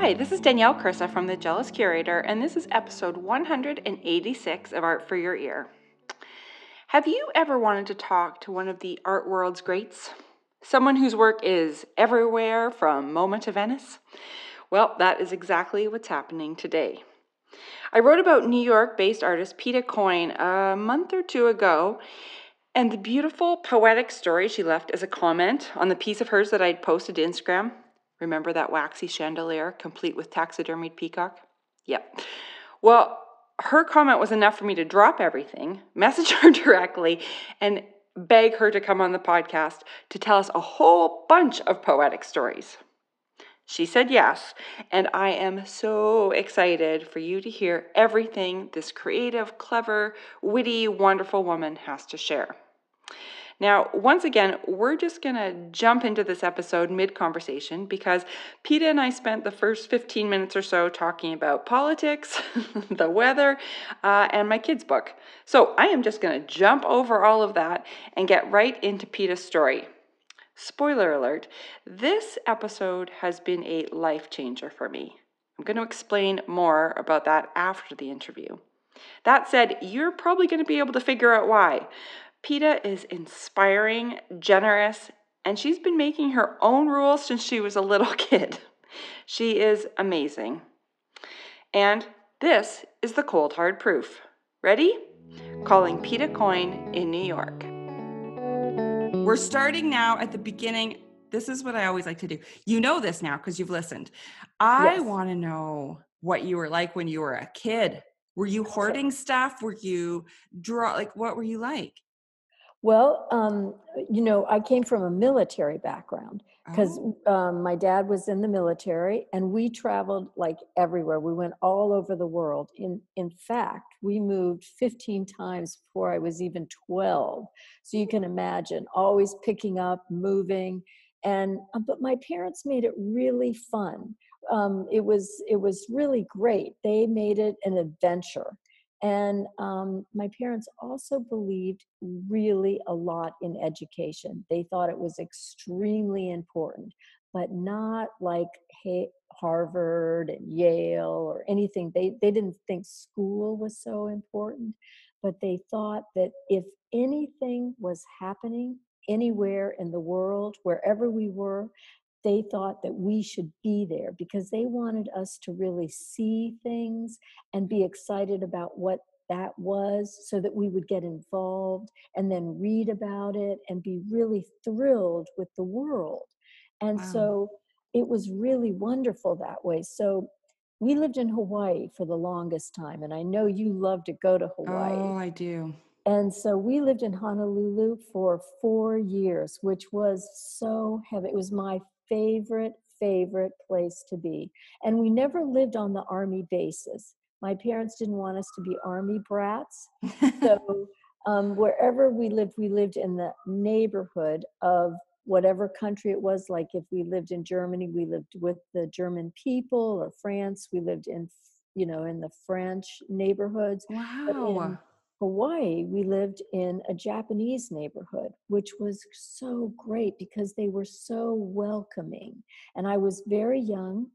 Hi, this is Danielle Krysa from The Jealous Curator, and this is episode 186 of Art for Your Ear. Have you ever wanted to talk to one of the art world's greats? Someone whose work is everywhere from MoMA to Venice? Well, that is exactly what's happening today. I wrote about New York based artist Petah Coyne a month or two ago, and the beautiful poetic story she left as a comment on the piece of hers that I'd posted to Instagram Remember that waxy chandelier complete with taxidermied peacock? Yep. Well, her comment was enough for me to drop everything, message her directly, and beg her to come on the podcast to tell us a whole bunch of poetic stories. She said yes, and I am so excited for you to hear everything this creative, clever, witty, wonderful woman has to share. Now, once again, we're just going to jump into this episode mid conversation because Petah and I spent the first 15 minutes or so talking about politics, the weather, uh, and my kids' book. So I am just going to jump over all of that and get right into Petah's story. Spoiler alert, this episode has been a life changer for me. I'm going to explain more about that after the interview. That said, you're probably going to be able to figure out why. Petah is inspiring, generous, and she's been making her own rules since she was a little kid. She is amazing. And this is the cold hard proof. Ready? Calling Petah Coyne in New York. We're starting now at the beginning. This is what I always like to do. You know this now because you've listened. I yes. want to know what you were like when you were a kid. Were you hoarding stuff? Were you draw like what were you like? Well, um, you know, I came from a military background because oh. um, my dad was in the military and we traveled like everywhere. We went all over the world. In, in fact, we moved 15 times before I was even 12. So you can imagine always picking up, moving. And, uh, but my parents made it really fun. Um, it was it was really great. They made it an adventure and um, my parents also believed really a lot in education. They thought it was extremely important, but not like Harvard and Yale or anything. They, they didn't think school was so important, but they thought that if anything was happening anywhere in the world, wherever we were, they thought that we should be there because they wanted us to really see things and be excited about what that was so that we would get involved and then read about it and be really thrilled with the world. And wow. so it was really wonderful that way. So we lived in Hawaii for the longest time, and I know you love to go to Hawaii. Oh, I do. And so we lived in Honolulu for four years, which was so heavy. It was my favorite, favorite place to be. And we never lived on the army bases. My parents didn't want us to be army brats. so um, wherever we lived, we lived in the neighborhood of whatever country it was. Like if we lived in Germany, we lived with the German people, or France, we lived in, you know, in the French neighborhoods. Wow. Hawaii, we lived in a Japanese neighborhood, which was so great because they were so welcoming. And I was very young.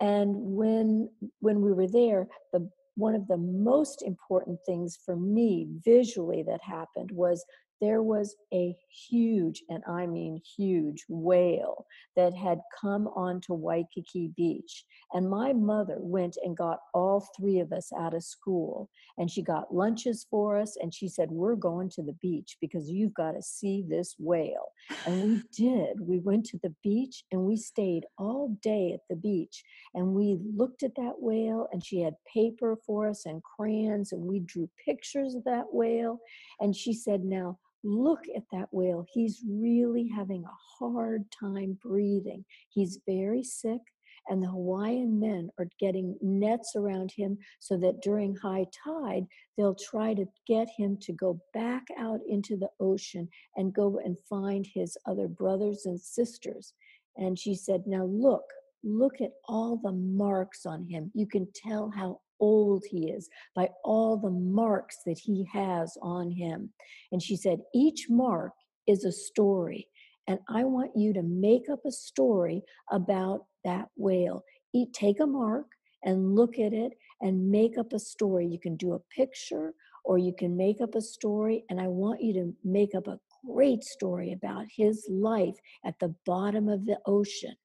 And when when we were there, the one of the most important things for me visually that happened was there was a huge, and I mean huge, whale that had come onto Waikiki Beach. And my mother went and got all three of us out of school. And she got lunches for us. And she said, We're going to the beach because you've got to see this whale. And we did. We went to the beach and we stayed all day at the beach. And we looked at that whale, and she had paper for us and crayons, and we drew pictures of that whale. And she said, Now, look at that whale. He's really having a hard time breathing. He's very sick, and the Hawaiian men are getting nets around him so that during high tide, they'll try to get him to go back out into the ocean and go and find his other brothers and sisters. And she said, Now look, look at all the marks on him. You can tell how old he is, by all the marks that he has on him. And she said, Each mark is a story. And I want you to make up a story about that whale. eat, take a mark and look at it and make up a story. You can do a picture or you can make up a story. And I want you to make up a great story about his life at the bottom of the ocean.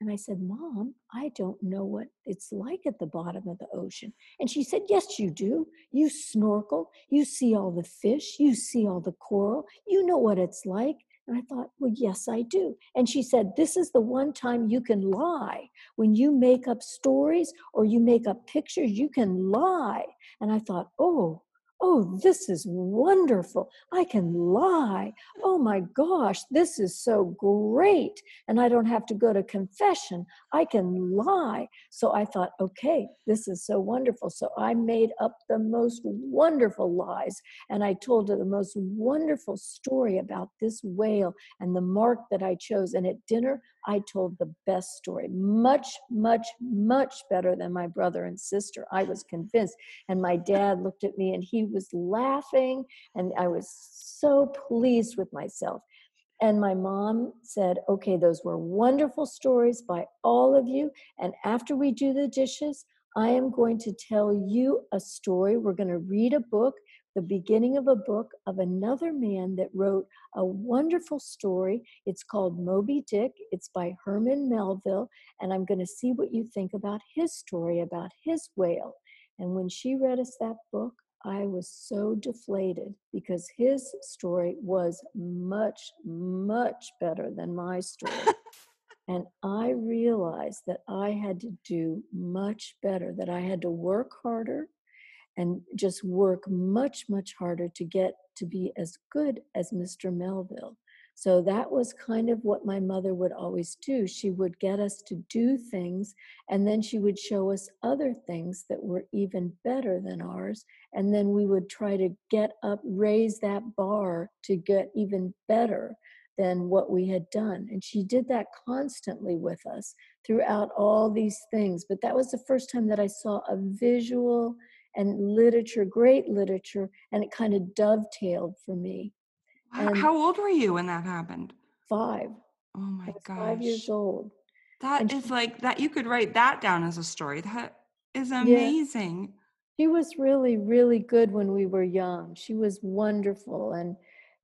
And I said, Mom, I don't know what it's like at the bottom of the ocean. And she said, Yes, you do. You snorkel, you see all the fish, you see all the coral, you know what it's like. And I thought, Well, yes, I do. And she said, This is the one time you can lie. When you make up stories or you make up pictures, you can lie. And I thought, Oh, Oh, this is wonderful. I can lie. Oh my gosh, this is so great. And I don't have to go to confession. I can lie. So I thought, okay, this is so wonderful. So I made up the most wonderful lies and I told her the most wonderful story about this whale and the mark that I chose. And at dinner, I told the best story, much, much, much better than my brother and sister. I was convinced. And my dad looked at me and he was laughing, and I was so pleased with myself. And my mom said, Okay, those were wonderful stories by all of you. And after we do the dishes, I am going to tell you a story. We're going to read a book the beginning of a book of another man that wrote a wonderful story. It's called Moby Dick. It's by Herman Melville. And I'm going to see what you think about his story about his whale. And when she read us that book, I was so deflated because his story was much, much better than my story. and I realized that I had to do much better, that I had to work harder, and just work much, much harder to get to be as good as Mr. Melville. So that was kind of what my mother would always do. She would get us to do things, and then she would show us other things that were even better than ours. And then we would try to get up, raise that bar to get even better than what we had done. And she did that constantly with us throughout all these things. But that was the first time that I saw a visual and literature, great literature, and it kind of dovetailed for me. Wow. How old were you when that happened? Five. Oh my gosh. Five years old. That and is she, like that. You could write that down as a story. That is amazing. Yeah. She was really, really good when we were young. She was wonderful, and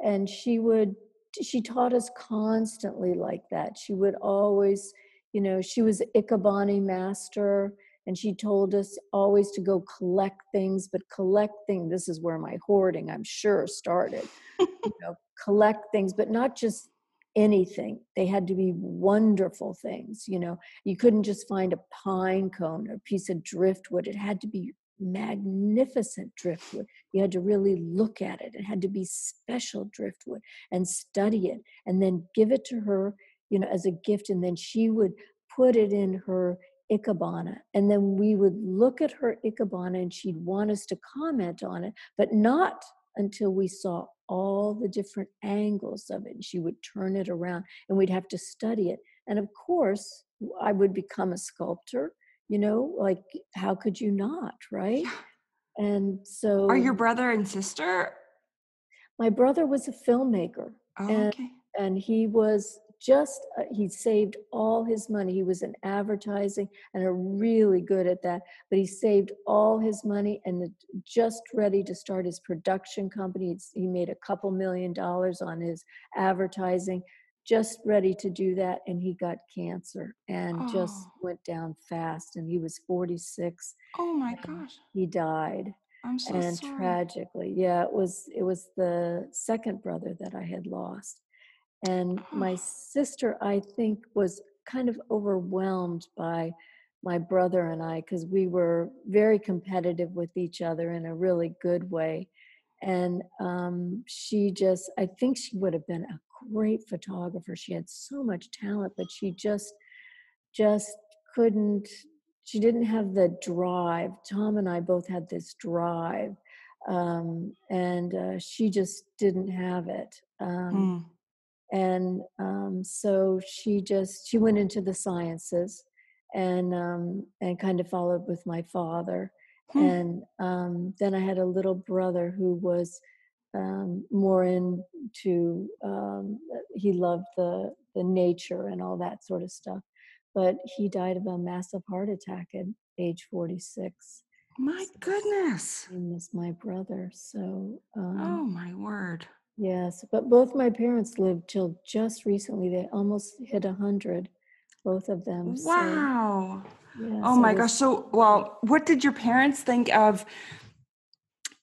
and she would she taught us constantly like that. She would always, you know, she was Ikebana master and she told us always to go collect things but collecting this is where my hoarding i'm sure started. You know collect things but not just anything. They had to be wonderful things you know. You couldn't just find a pine cone or a piece of driftwood. It had to be magnificent driftwood. You had to really look at it. It had to be special driftwood and study it and then give it to her you know as a gift and then she would put it in her Ikebana. And then we would look at her Ikebana and she'd want us to comment on it, but not until we saw all the different angles of it. And she would turn it around and we'd have to study it. And of course, I would become a sculptor, you know, like how could you not, right? And so. Are your brother and sister? My brother was a filmmaker. Oh, and, okay. and he was just uh, he saved all his money. He was in advertising and are really good at that but he saved all his money and just ready to start his production company. He made a couple million dollars on his advertising just ready to do that and he got cancer and oh. just went down fast and he was 46 oh my gosh. he died. I'm so and sorry. tragically yeah it was it was the second brother that i had lost and my sister, I think, was kind of overwhelmed by my brother and I because we were very competitive with each other in a really good way. And um, she just, I think she would have been a great photographer. She had so much talent, but she just, just couldn't, she didn't have the drive. Tom and I both had this drive, um, and uh, she just didn't have it. Um, mm and um, so she just she went into the sciences and um, and kind of followed with my father hmm. and um, then i had a little brother who was um, more into um, he loved the the nature and all that sort of stuff but he died of a massive heart attack at age 46. My goodness. He was my brother. So, um, oh my word. Yes, but both my parents lived till just recently. They almost hit a hundred, both of them. Wow. So, yeah, oh so my gosh. So, well, what did your parents think of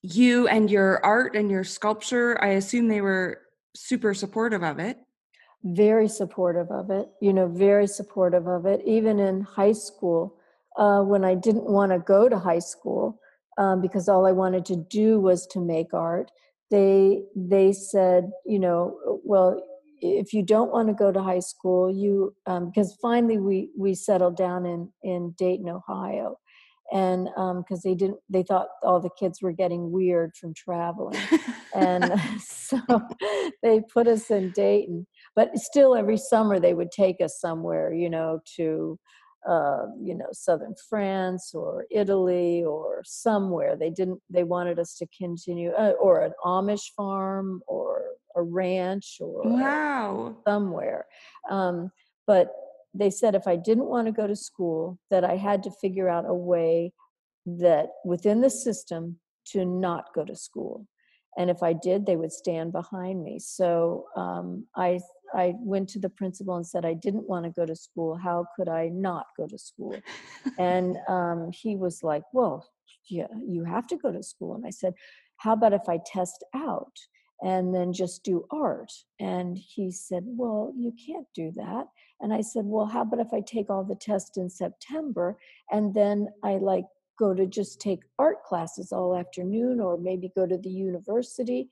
you and your art and your sculpture? I assume they were super supportive of it. Very supportive of it. You know, very supportive of it. Even in high school, uh, when I didn't want to go to high school um, because all I wanted to do was to make art they they said you know well if you don't want to go to high school you um, because finally we we settled down in in dayton ohio and because um, they didn't they thought all the kids were getting weird from traveling. And so they put us in dayton but still every summer they would take us somewhere you know to uh, you know southern france or italy or somewhere. They didn't they wanted us to continue uh, or an amish farm or a ranch or wow. somewhere. Um, but they said if i didn't want to go to school that i had to figure out a way that within the system to not go to school. And if i did they would stand behind me. So um, i I went to the principal and said I didn't want to go to school. How could I not go to school? and um, he was like, Well, yeah, you have to go to school. And I said, How about if I test out and then just do art? And he said, Well, you can't do that. And I said, Well, how about if I take all the tests in September and then I like go to just take art classes all afternoon or maybe go to the university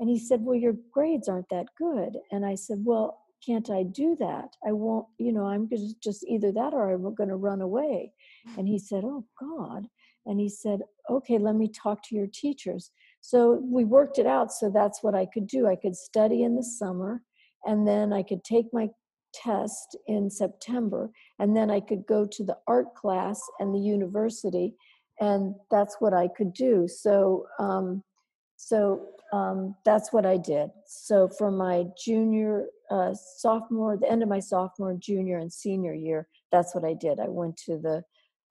and he said, Well, your grades aren't that good. And I said, Well, can't I do that? I won't, you know, I'm just either that or I'm going to run away. And he said, Oh, God. And he said, Okay, let me talk to your teachers. So we worked it out. So that's what I could do. I could study in the summer, and then I could take my test in September, and then I could go to the art class and the university. And that's what I could do. So, um, so um, that's what I did. So for my junior, uh, sophomore, the end of my sophomore, junior, and senior year, that's what I did. I went to the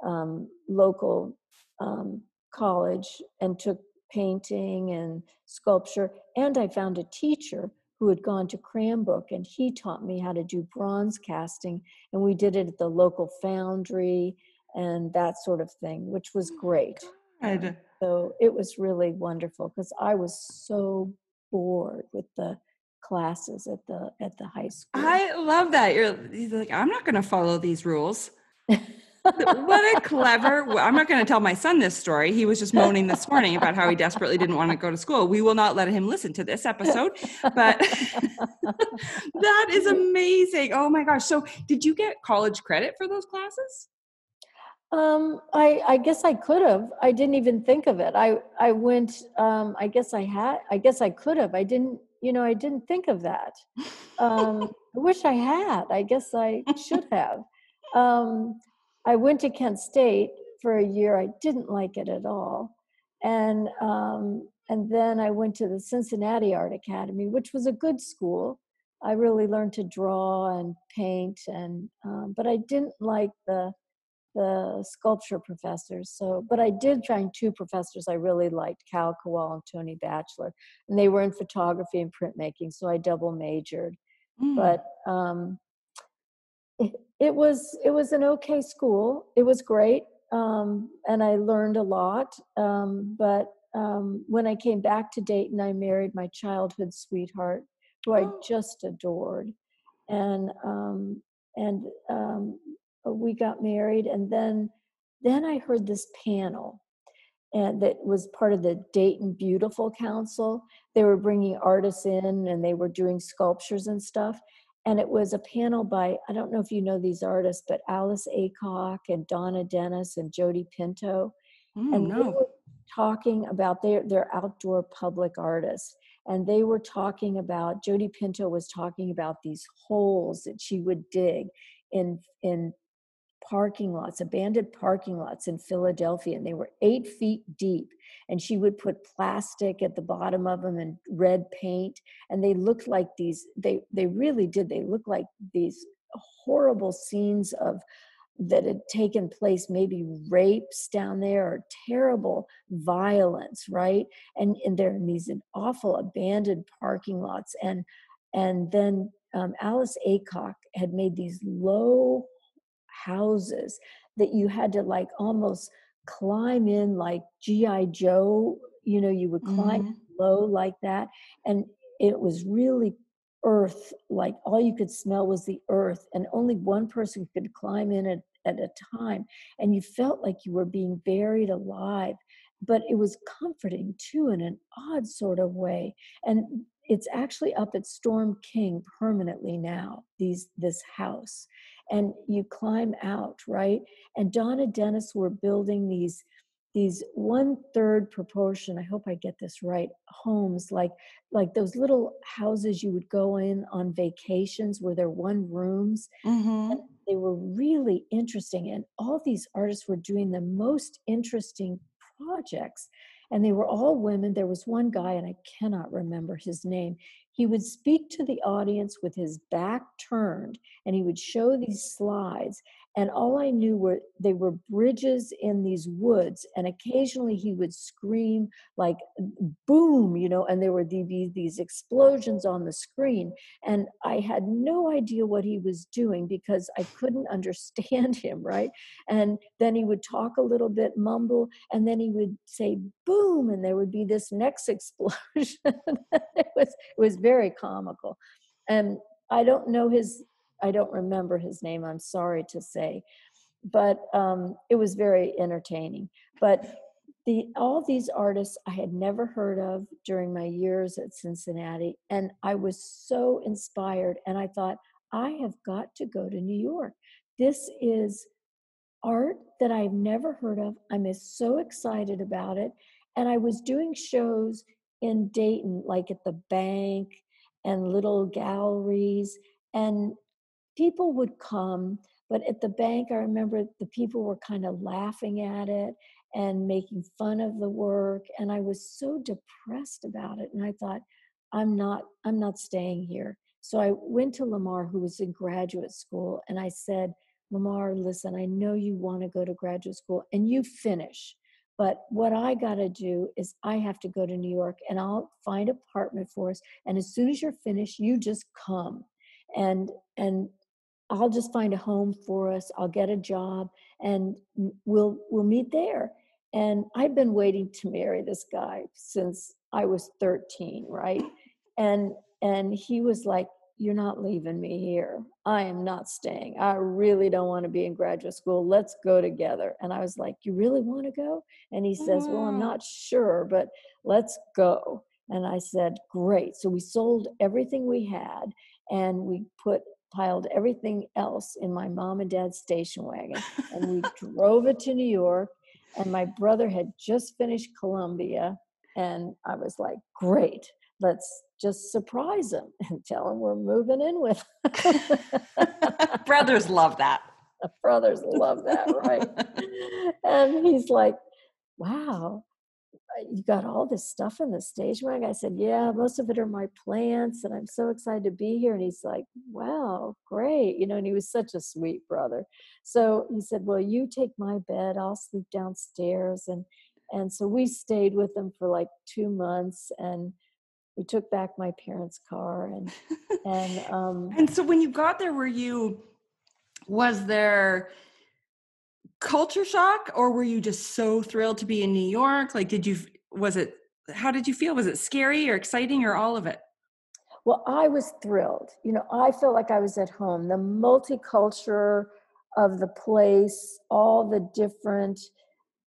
um, local um, college and took painting and sculpture, and I found a teacher who had gone to Cranbrook, and he taught me how to do bronze casting, and we did it at the local foundry and that sort of thing, which was great. Good. So it was really wonderful because I was so bored with the classes at the at the high school. I love that. You're, you're like, I'm not going to follow these rules. what a clever i'm not going to tell my son this story he was just moaning this morning about how he desperately didn't want to go to school we will not let him listen to this episode but that is amazing oh my gosh so did you get college credit for those classes um, I, I guess I could have. I didn't even think of it. I, I went, um, I guess I had, I guess I could have. I didn't, you know, I didn't think of that. Um, I wish I had. I guess I should have. Um, I went to Kent State for a year. I didn't like it at all. And, um, and then I went to the Cincinnati Art Academy, which was a good school. I really learned to draw and paint and, um, but I didn't like the, the sculpture professors. So, but I did find two professors I really liked, Cal Kowal and Tony Batchelor, and they were in photography and printmaking. So I double majored. Mm. But um, it, it, was it was an okay school. It was great, um, and I learned a lot. Um, but um, when I came back to Dayton, I married my childhood sweetheart, who I oh. just adored, and um, and um, we got married and then then i heard this panel and that was part of the dayton beautiful council they were bringing artists in and they were doing sculptures and stuff and it was a panel by i don't know if you know these artists but alice aycock and donna dennis and jody pinto mm, and no. they were talking about their, their outdoor public artists and they were talking about jody pinto was talking about these holes that she would dig in in parking lots, abandoned parking lots in Philadelphia, and they were eight feet deep. And she would put plastic at the bottom of them and red paint, and they looked like these. They they really did. They looked like these horrible scenes of that had taken place maybe rapes down there or terrible violence right and and they're in these awful abandoned parking lots and and then um, alice aycock had made these low houses that you had to like almost climb in like gi joe you know you would climb mm-hmm. low like that and it was really earth like all you could smell was the earth and only one person could climb in at, at a time and you felt like you were being buried alive but it was comforting too in an odd sort of way and it's actually up at storm king permanently now these this house and you climb out right? And donna dennis were building these these one third proportion i hope i get this right homes like like those little houses you would go in on vacations where they're one rooms. Mm-hmm. they were really interesting and all these artists were doing the most interesting projects and they were all women. There was one guy and i cannot remember his name. He would speak to the audience with his back turned and he would show these slides and all i knew were they were bridges in these woods and occasionally he would scream like boom you know and there were be these explosions on the screen and i had no idea what he was doing because i couldn't understand him right? And then he would talk a little bit mumble and then he would say boom and there would be this next explosion. It was it was very comical. And i don't know his I don't remember his name, I'm sorry to say, but um, it was very entertaining. But the all these artists I had never heard of during my years at Cincinnati, and I was so inspired. And I thought, I have got to go to New York. This is art that I've never heard of. I'm so excited about it. And I was doing shows in Dayton, like at the bank and little galleries. And people would come, but at the bank, I remember the people were kind of laughing at it and making fun of the work. And I was so depressed about it. And I thought, I'm not, I'm not staying here. So I went to Lamar, who was in graduate school, and I said, Lamar, listen, I know you want to go to graduate school and you finish. But what I got to do is I have to go to New York and I'll find apartment for us. And as soon as you're finished, you just come. And and I'll just find a home for us. I'll get a job and we'll we'll meet there. And I've been waiting to marry this guy since I was 13, right? And and he was like, You're not leaving me here. I am not staying. I really don't want to be in graduate school. Let's go together. And I was like, You really want to go? And he says, Well, I'm mm. not sure, but let's go. And I said, Great. So we sold everything we had and we put piled everything else in my mom and dad's station wagon and we drove it to New York. And my brother had just finished Columbia. And I was like, great, let's just surprise him and tell him we're moving in with Brothers love that. Brothers love that, right? and he's like, wow, you got all this stuff in the stage wagon. I said, yeah, most of it are my plants, and I'm so excited to be here. And he's like, wow, great, you know. And he was such a sweet brother. So he said, well, you take my bed, I'll sleep downstairs, and and so we stayed with him for like two months, and we took back my parents' car, and and um. And so when you got there, were you? Was there culture shock or were you just so thrilled to be in New York? Like, did you, was it, how did you feel? Was it scary or exciting or all of it? Well, I was thrilled. You know, I felt like I was at home. The multicultural of the place, all the different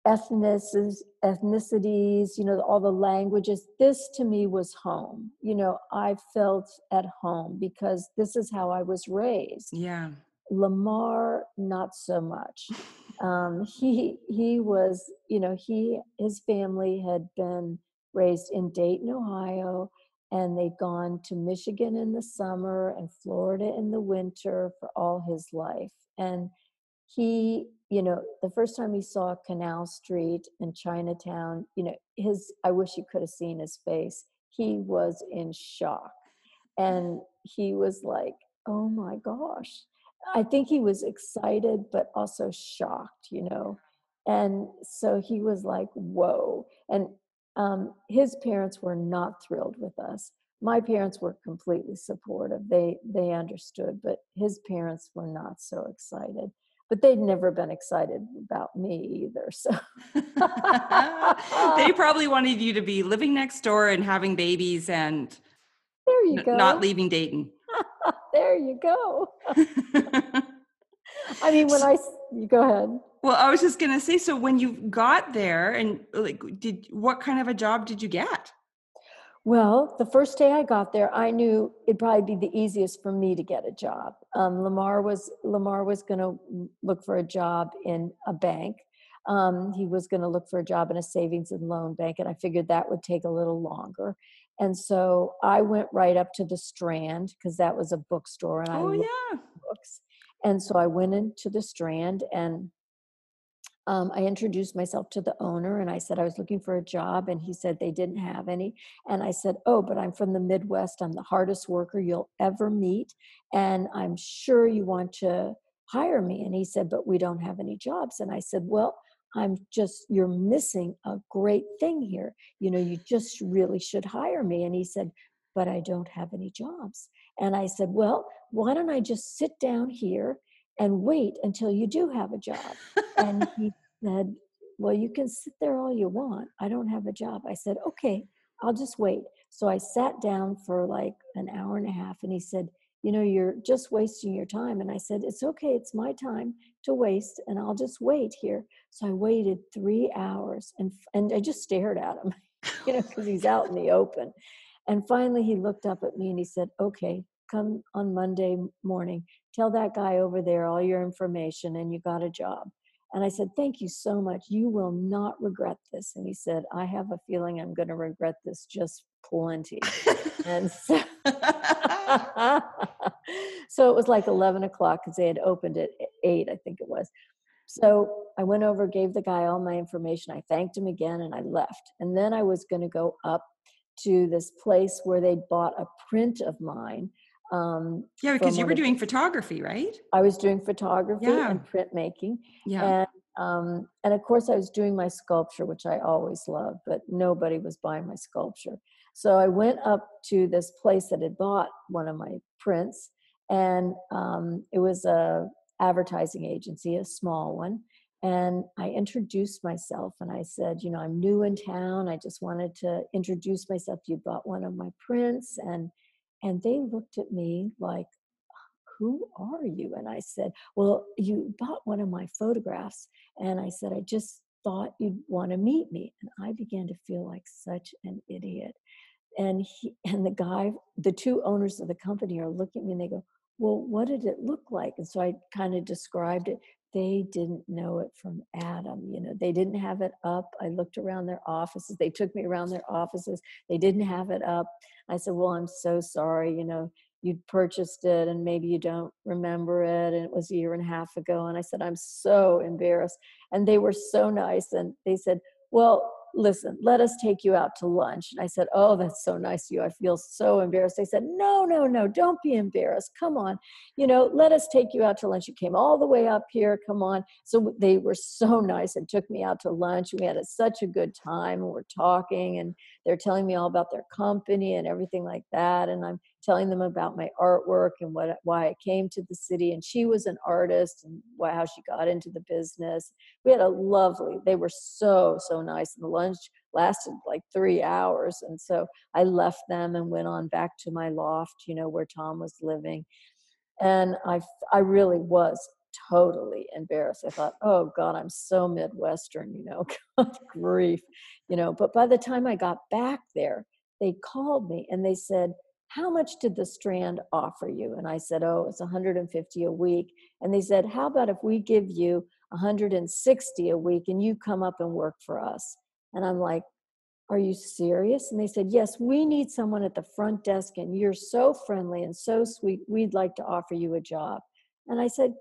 ethnicities, ethnicities, you know, all the languages. This to me was home. You know, I felt at home because this is how I was raised. Yeah. Lamar, not so much. Um, he he was, you know, he his family had been raised in Dayton, Ohio, and they'd gone to Michigan in the summer and Florida in the winter for all his life. And he, you know, the first time he saw Canal Street in Chinatown, you know, his I wish you could have seen his face. He was in shock. And he was like, "Oh my gosh." I think he was excited, but also shocked, you know. And so he was like, whoa. And um, his parents were not thrilled with us. My parents were completely supportive. They they understood, but his parents were not so excited. But they'd never been excited about me either. So they probably wanted you to be living next door and having babies and there you go. not leaving Dayton. there you go. I mean, when I you go ahead. Well, I was just gonna say. So when you got there, and like, did what kind of a job did you get? Well, the first day I got there, I knew it'd probably be the easiest for me to get a job. Um, Lamar was Lamar was going to look for a job in a bank. Um, he was going to look for a job in a savings and loan bank, and I figured that would take a little longer. And so I went right up to the Strand because that was a bookstore, and I oh yeah books. And so I went into the Strand and um, I introduced myself to the owner and I said I was looking for a job, and he said they didn't have any. And I said, Oh, but I'm from the Midwest. I'm the hardest worker you'll ever meet, and I'm sure you want to hire me. And he said, But we don't have any jobs. And I said, Well, I'm just, you're missing a great thing here. You know, you just really should hire me. And he said, But I don't have any jobs. And I said, Well, why don't I just sit down here and wait until you do have a job? and he said, Well, you can sit there all you want. I don't have a job. I said, Okay, I'll just wait. So I sat down for like an hour and a half, and he said, You know, you're just wasting your time. And I said, It's okay. It's my time to waste, and I'll just wait here. So I waited three hours, and, and I just stared at him, you know, because he's out in the open. And finally, he looked up at me and he said, Okay, come on Monday morning, tell that guy over there all your information and you got a job. And I said, Thank you so much. You will not regret this. And he said, I have a feeling I'm going to regret this just plenty. and so, so it was like 11 o'clock because they had opened at 8, I think it was. So I went over, gave the guy all my information. I thanked him again and I left. And then I was going to go up to this place where they'd bought a print of mine um, yeah, because you were doing photography, right? I was doing photography yeah. and printmaking. Yeah. And, um, and of course, I was doing my sculpture, which I always loved, but nobody was buying my sculpture. So I went up to this place that had bought one of my prints, and um, it was a advertising agency, a small one. And I introduced myself and I said, you know, I'm new in town. I just wanted to introduce myself. You bought one of my prints, and and they looked at me like, who are you? And I said, well, you bought one of my photographs. And I said, I just thought you'd want to meet me. And I began to feel like such an idiot. And he and the guy, the two owners of the company are looking at me and they go, well, what did it look like? And so I kind of described it. They didn't know it from Adam. You know, they didn't have it up. I looked around their offices. They took me around their offices. They didn't have it up. I said, Well, I'm so sorry. You know, you'd purchased it and maybe you don't remember it. And it was a year and a half ago. And I said, I'm so embarrassed. And they were so nice. And they said, Well, listen, let us take you out to lunch. And I said, Oh, that's so nice of you. I feel so embarrassed. They said, No, no, no, don't be embarrassed. Come on. You know, let us take you out to lunch. You came all the way up here. Come on. So they were so nice and took me out to lunch. We had a, such a good time. We're talking and they're telling me all about their company and everything like that. And I'm telling them about my artwork and what why I came to the city. And she was an artist and why, how she got into the business. We had a lovely. They were so so nice, and the lunch lasted like three hours. And so I left them and went on back to my loft, you know, where Tom was living. And I I really was totally embarrassed. I thought, oh God, I'm so Midwestern, you know, God grief, you know. But by the time I got back there, they called me and they said, how much did the strand offer you? And i said oh it's 150 a week. And they said how about if we give you 160 a week and you come up and work for us? And i'm like are you serious? And they said yes we need someone at the front desk and you're so friendly and so sweet we'd like to offer you a job. And i said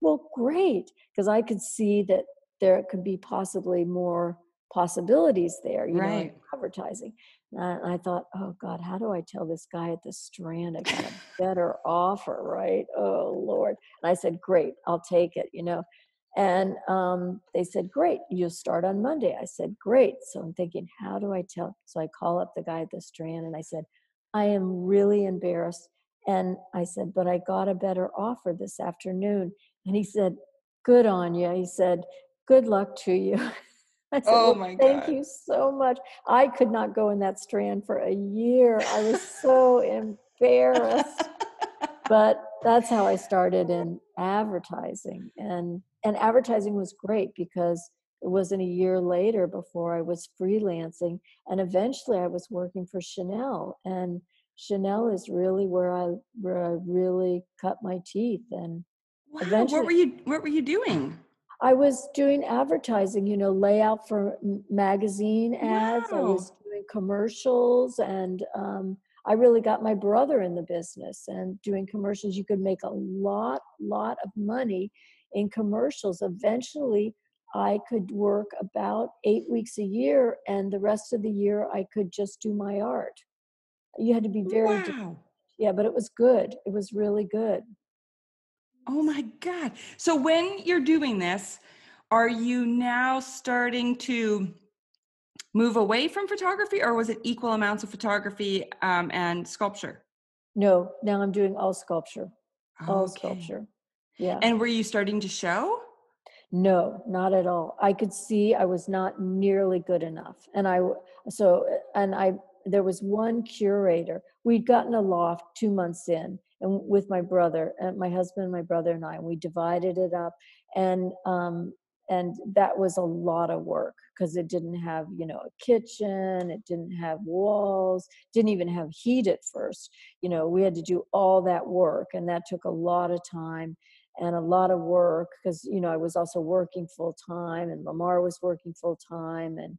well great because i could see that there could be possibly more possibilities there you right. know advertising And I thought, oh God, how do I tell this guy at the Strand I got a better offer, right? Oh Lord. And I said, great, I'll take it, you know. And um, they said, great, you'll start on Monday. I said, great. So I'm thinking, how do I tell? So I call up the guy at the Strand and I said, I am really embarrassed. And I said, but I got a better offer this afternoon. And he said, good on you. He said, good luck to you. I said, Oh well, my thank God. you so much. I could not go in that strand for a year. I was so embarrassed. But that's how I started in advertising. And and advertising was great because it wasn't a year later before I was freelancing. And eventually I was working for Chanel. And Chanel is really where I where I really cut my teeth. And Wow, Eventually- what were you what were you doing? I was doing advertising, you know, layout for m- magazine ads. I was doing commercials, and um, I really got my brother in the business and doing commercials. You could make a lot, lot of money in commercials. Eventually, I could work about eight weeks a year, and the rest of the year, I could just do my art. You had to be very, Wow. yeah, but it was good. It was really good. Oh my God. So when you're doing this, are you now starting to move away from photography or was it equal amounts of photography um, and sculpture? No, now I'm doing all sculpture, all sculpture. Yeah. And were you starting to show? No, not at all. I could see I was not nearly good enough. And I, so, and I, there was one curator. We'd gotten a loft two months in and with my brother and my husband, my brother and I, and we divided it up. And, um, and that was a lot of work because it didn't have, you know, a kitchen, it didn't have walls, didn't even have heat at first. You know, we had to do all that work and that took a lot of time and a lot of work because you know I was also working full time and Lamar was working full time and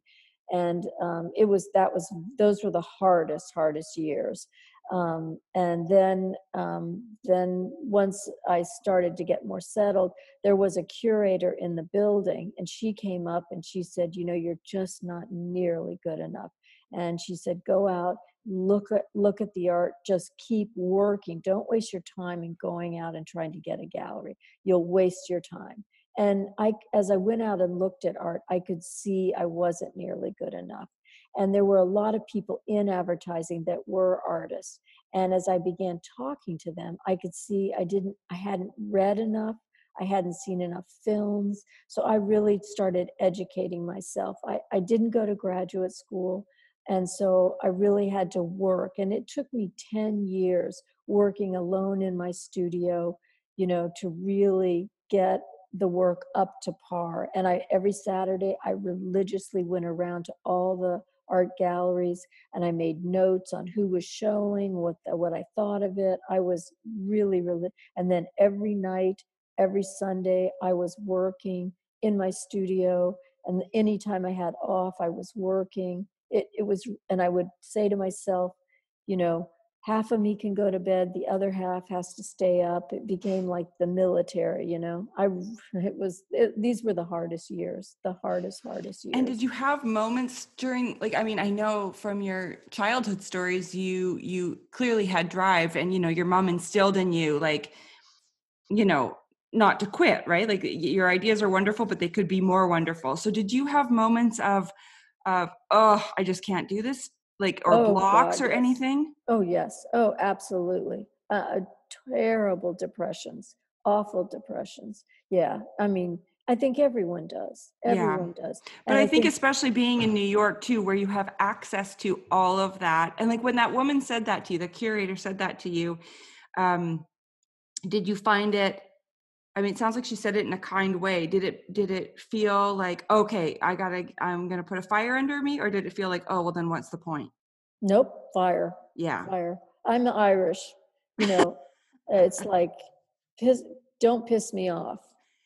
and um, it was that was those were the hardest hardest years um, and then um, then once I started to get more settled there was a curator in the building and she came up and she said you know you're just not nearly good enough. And she said go out look at look at the art just keep working. Don't waste your time in going out and trying to get a gallery. You'll waste your time. And i as i went out and looked at art i could see i wasn't nearly good enough and there were a lot of people in advertising that were artists and as i began talking to them i could see i didn't i hadn't read enough i hadn't seen enough films so i really started educating myself i, I didn't go to graduate school and so I really had to work. And it took me 10 years working alone in my studio, you know, to really get the work up to par. And I every Saturday I religiously went around to all the art galleries and I made notes on who was showing, what the, what I thought of it. I was really really and then every night, every Sunday I was working in my studio and anytime I had off I was working it, it was and i would say to myself you know half of me can go to bed the other half has to stay up. It became like the military you know? I it was it, these were the hardest years the hardest hardest years And did you have moments during like I mean I know from your childhood stories you you clearly had drive and you know your mom instilled in you like you know not to quit right? Like your ideas are wonderful but they could be more wonderful. So did you have moments of of oh I just can't do this like or Oh, blocks God, or yes. anything? oh yes oh absolutely uh, terrible depressions awful depressions yeah i mean i think everyone does Yeah. everyone does But And I, think, especially being in New York too, where you have access to all of that, and like when that woman said that to you, the curator said that to you, um, did you find it? I mean, it sounds like she said it in a kind way. Did it? Did it feel like okay, I gotta, I'm gonna put a fire under me, or did it feel like oh, well, then what's the point? nope fire Yeah, fire. I'm Irish, you know. it's like, piss, don't piss me off,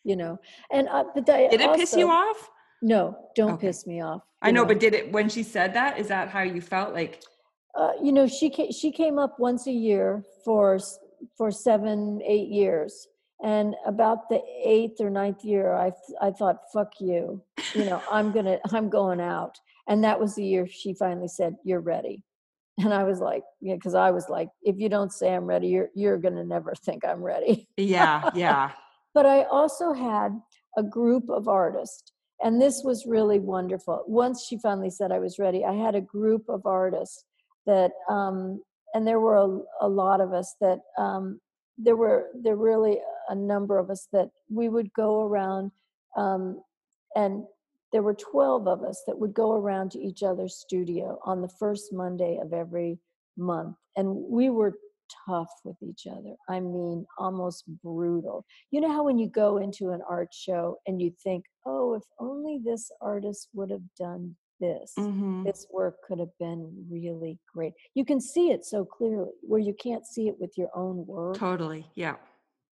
you know. And uh, but I did it piss you off? No, don't Okay. piss me off. I you know, but did it when she said that? Is that how you felt? Like uh, you know, she came, she came up once a year for for seven, eight years, and about the eighth or ninth year, I I thought, fuck you, you know, I'm gonna I'm going out. And that was the year she finally said, You're ready. And I was like, Yeah, because I was like, if you don't say I'm ready, you're you're gonna never think I'm ready. Yeah, yeah. but I also had a group of artists. And this was really wonderful. Once she finally said I was ready, I had a group of artists that um, and there were a, a, lot of us that um, there were there really a number of us that we would go around um, and there were 12 of us that would go around to each other's studio on the first monday of every month and we were tough with each other i mean almost brutal. You know how when you go into an art show and you think oh if only this artist would have done this mm-hmm. this work could have been really great. You can see it so clearly where you can't see it with your own work. Totally yeah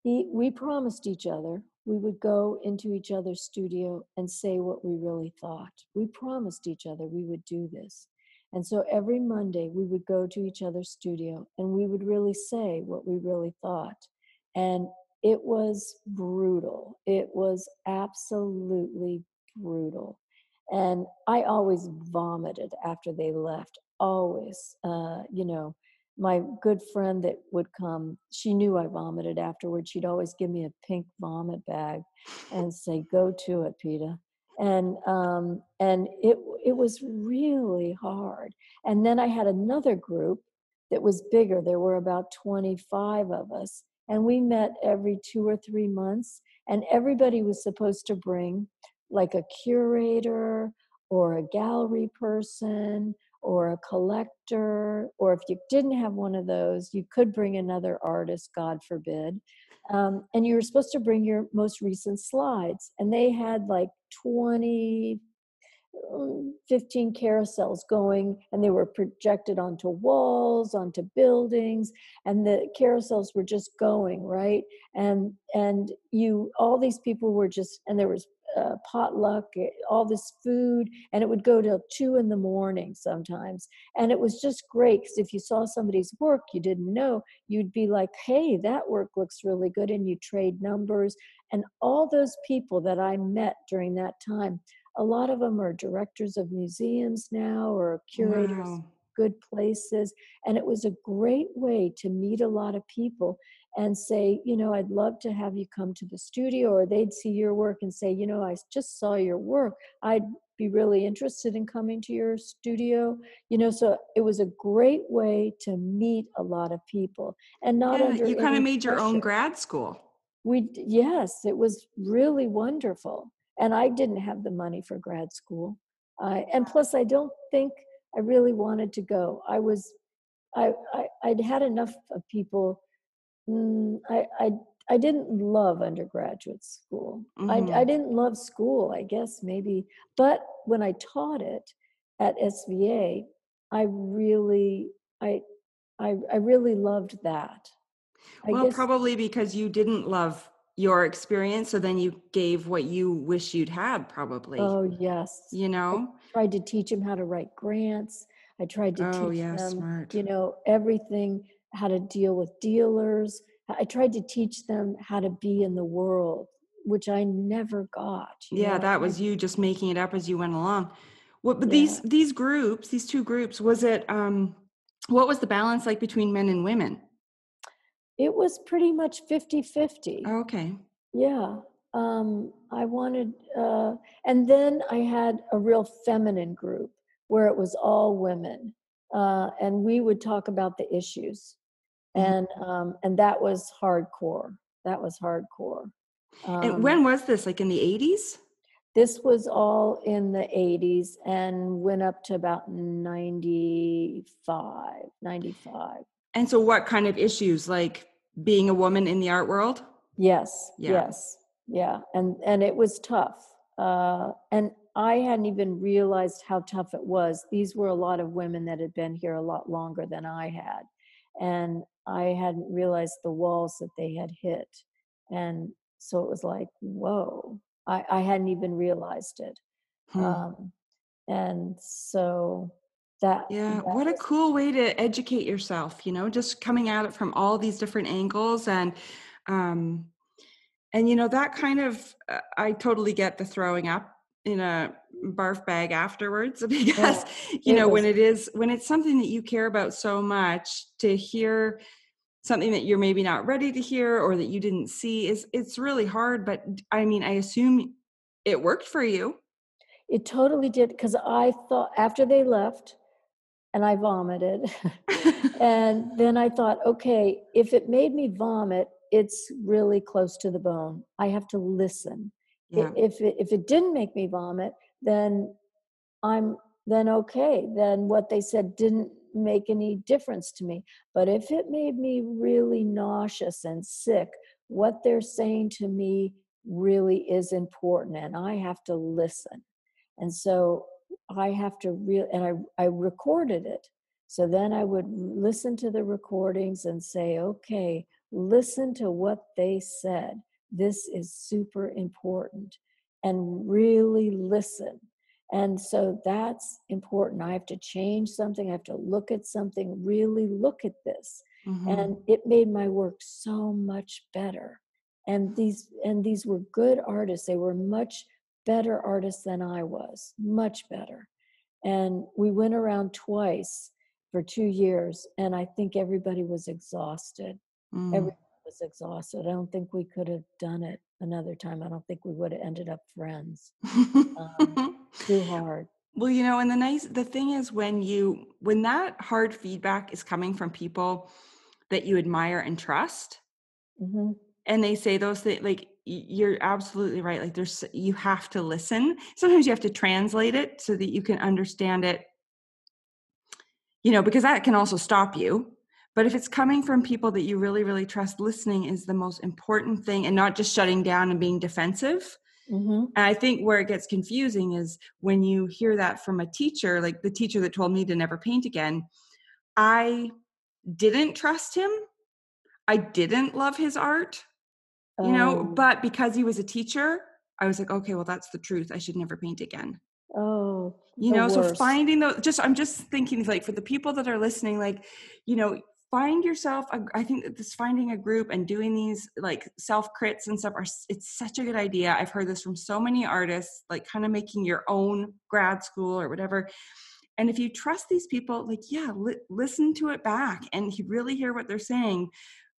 we promised each other we would go into each other's studio and say what we really thought. We promised each other we would do this. And so every monday we would go to each other's studio and we would really say what we really thought. And it was brutal. It was absolutely brutal. And i always vomited after they left always uh, you know my good friend that would come she knew i vomited afterwards she'd always give me a pink vomit bag and say go to it Petah and um, and it it was really hard. And then i had another group that was bigger there were about 25 of us and we met every two or three months and everybody was supposed to bring like a curator or a gallery person or a collector, or if you didn't have one of those, you could bring another artist, God forbid. Um, and you were supposed to bring your most recent slides. And they had like 20, um, 15 carousels going, and they were projected onto walls, onto buildings, and the carousels were just going, right? And and you all these people were just and there was uh, potluck, eh, all this food, and it would go till two in the morning sometimes. And it was just great because if you saw somebody's work you didn't know, you'd be like, hey, that work looks really good, and you trade numbers. And all those people that I met during that time, a lot of them are directors of museums now or curators. Wow. Good places. And it was a great way to meet a lot of people and say, you know, I'd love to have you come to the studio, or they'd see your work and say, you know, I just saw your work. I'd be really interested in coming to your studio. You know, so it was a great way to meet a lot of people and not yeah, under you kind of made pressure. your own grad school. We yes, it was really wonderful, and I didn't have the money for grad school, uh, and plus I don't think I really wanted to go. I was I, I I'd had enough of people Mm, I, I I didn't love undergraduate school. Mm-hmm. I, I mm-hmm. didn't love school, I guess maybe. But when I taught it at SVA, I really I I, I really loved that. I well, guess, probably because you didn't love your experience, so then you gave what you wish you'd had, probably. Oh yes. You know, I tried to teach them how to write grants. I tried to oh, teach yeah, them, smart. you know, everything how to deal with dealers. I tried to teach them how to be in the world, which I never got. Yeah, know? that was you just making it up as you went along. What, but yeah. these these groups, these two groups, was it? Um, what was the balance like between men and women? It was pretty much 50 50. Okay. Yeah. Um, I wanted, uh, and then I had a real feminine group where it was all women. Uh, and we would talk about the issues. Mm-hmm. and um, and that was hardcore. That was hardcore. Um, and when was this? Like in the eighties? This was all in the 80s and went up to about 95, 95. And so, what kind of issues? Like being a woman in the art world? Yes. Yeah. Yes. Yeah. And and it was tough. Uh, and I hadn't even realized how tough it was. These were a lot of women that had been here a lot longer than I had. And I hadn't realized the walls that they had hit. And so it was like, whoa, I, I hadn't even realized it. Hmm. Um, and so that. Yeah, that what a cool way to educate yourself, you know, just coming at it from all these different angles. And, um, and you know, that kind of, uh, I totally get the throwing up in a barf bag afterwards because Oh, you know when it is when it's something that you care about so much to hear something that you're maybe not ready to hear or that you didn't see is it's really hard but i mean i assume it worked for you It totally did because I thought after they left and I vomited. and then I thought, okay, if it made me vomit, it's really close to the bone. I have to listen. Yeah If it, if it didn't make me vomit, then I'm then okay. Then what they said didn't make any difference to me. But if it made me really nauseous and sick, what they're saying to me really is important and I have to listen. And so I have to real and I I recorded it. So then I would listen to the recordings and say, okay, listen to what they said. This is super important and really listen. And so that's important. I have to change something. I have to look at something, really look at this. Mhm. And it made my work so much better. And these and these were good artists. They were much better artist than I was, much better. And we went around twice for two years, and I think everybody was exhausted. Mm. Everyone was exhausted. I don't think we could have done it another time. I don't think we would have ended up friends. um, Too hard. well you know and the nice the thing is when you when that hard feedback is coming from people that you admire and trust hmm and they say those things like you're absolutely right like there's you have to listen. Sometimes you have to translate it so that you can understand it you know because that can also stop you. But if it's coming from people that you really really trust listening is the most important thing and not just shutting down and being defensive. Hmm and i think where it gets confusing is when you hear that from a teacher like the teacher that told me to never paint again i didn't trust him. I didn't love his art you know Oh, but because he was a teacher i was like okay well that's the truth i should never paint again. Oh, you know so finding those just i'm just thinking like for the people that are listening like you know find yourself a, i think that this finding a group and doing these like self crits and stuff are it's such a good idea. I've heard this from so many artists like kind of making your own grad school or whatever and if you trust these people like yeah li- listen to it back and really hear what they're saying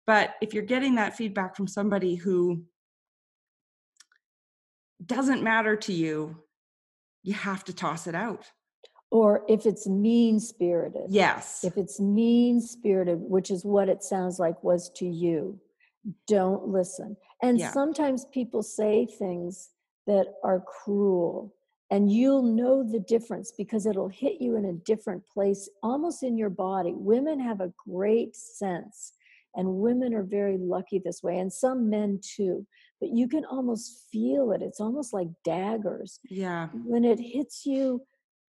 but if you're getting that feedback from somebody who doesn't matter to you you have to toss it out or if it's mean spirited. yes If it's mean spirited, which is what it sounds like was to you, don't listen. And Yeah. sometimes people say things that are cruel, and you'll know the difference because it'll hit you in a different place, almost in your body. Women have a great sense, and women are very lucky this way, and some men too. But you can almost feel it. It's almost like daggers yeah when it hits you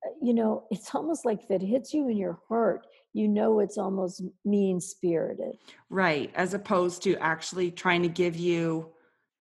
uh, you know it's almost like if it hits you in your heart you know it's almost mean spirited right as opposed to actually trying to give you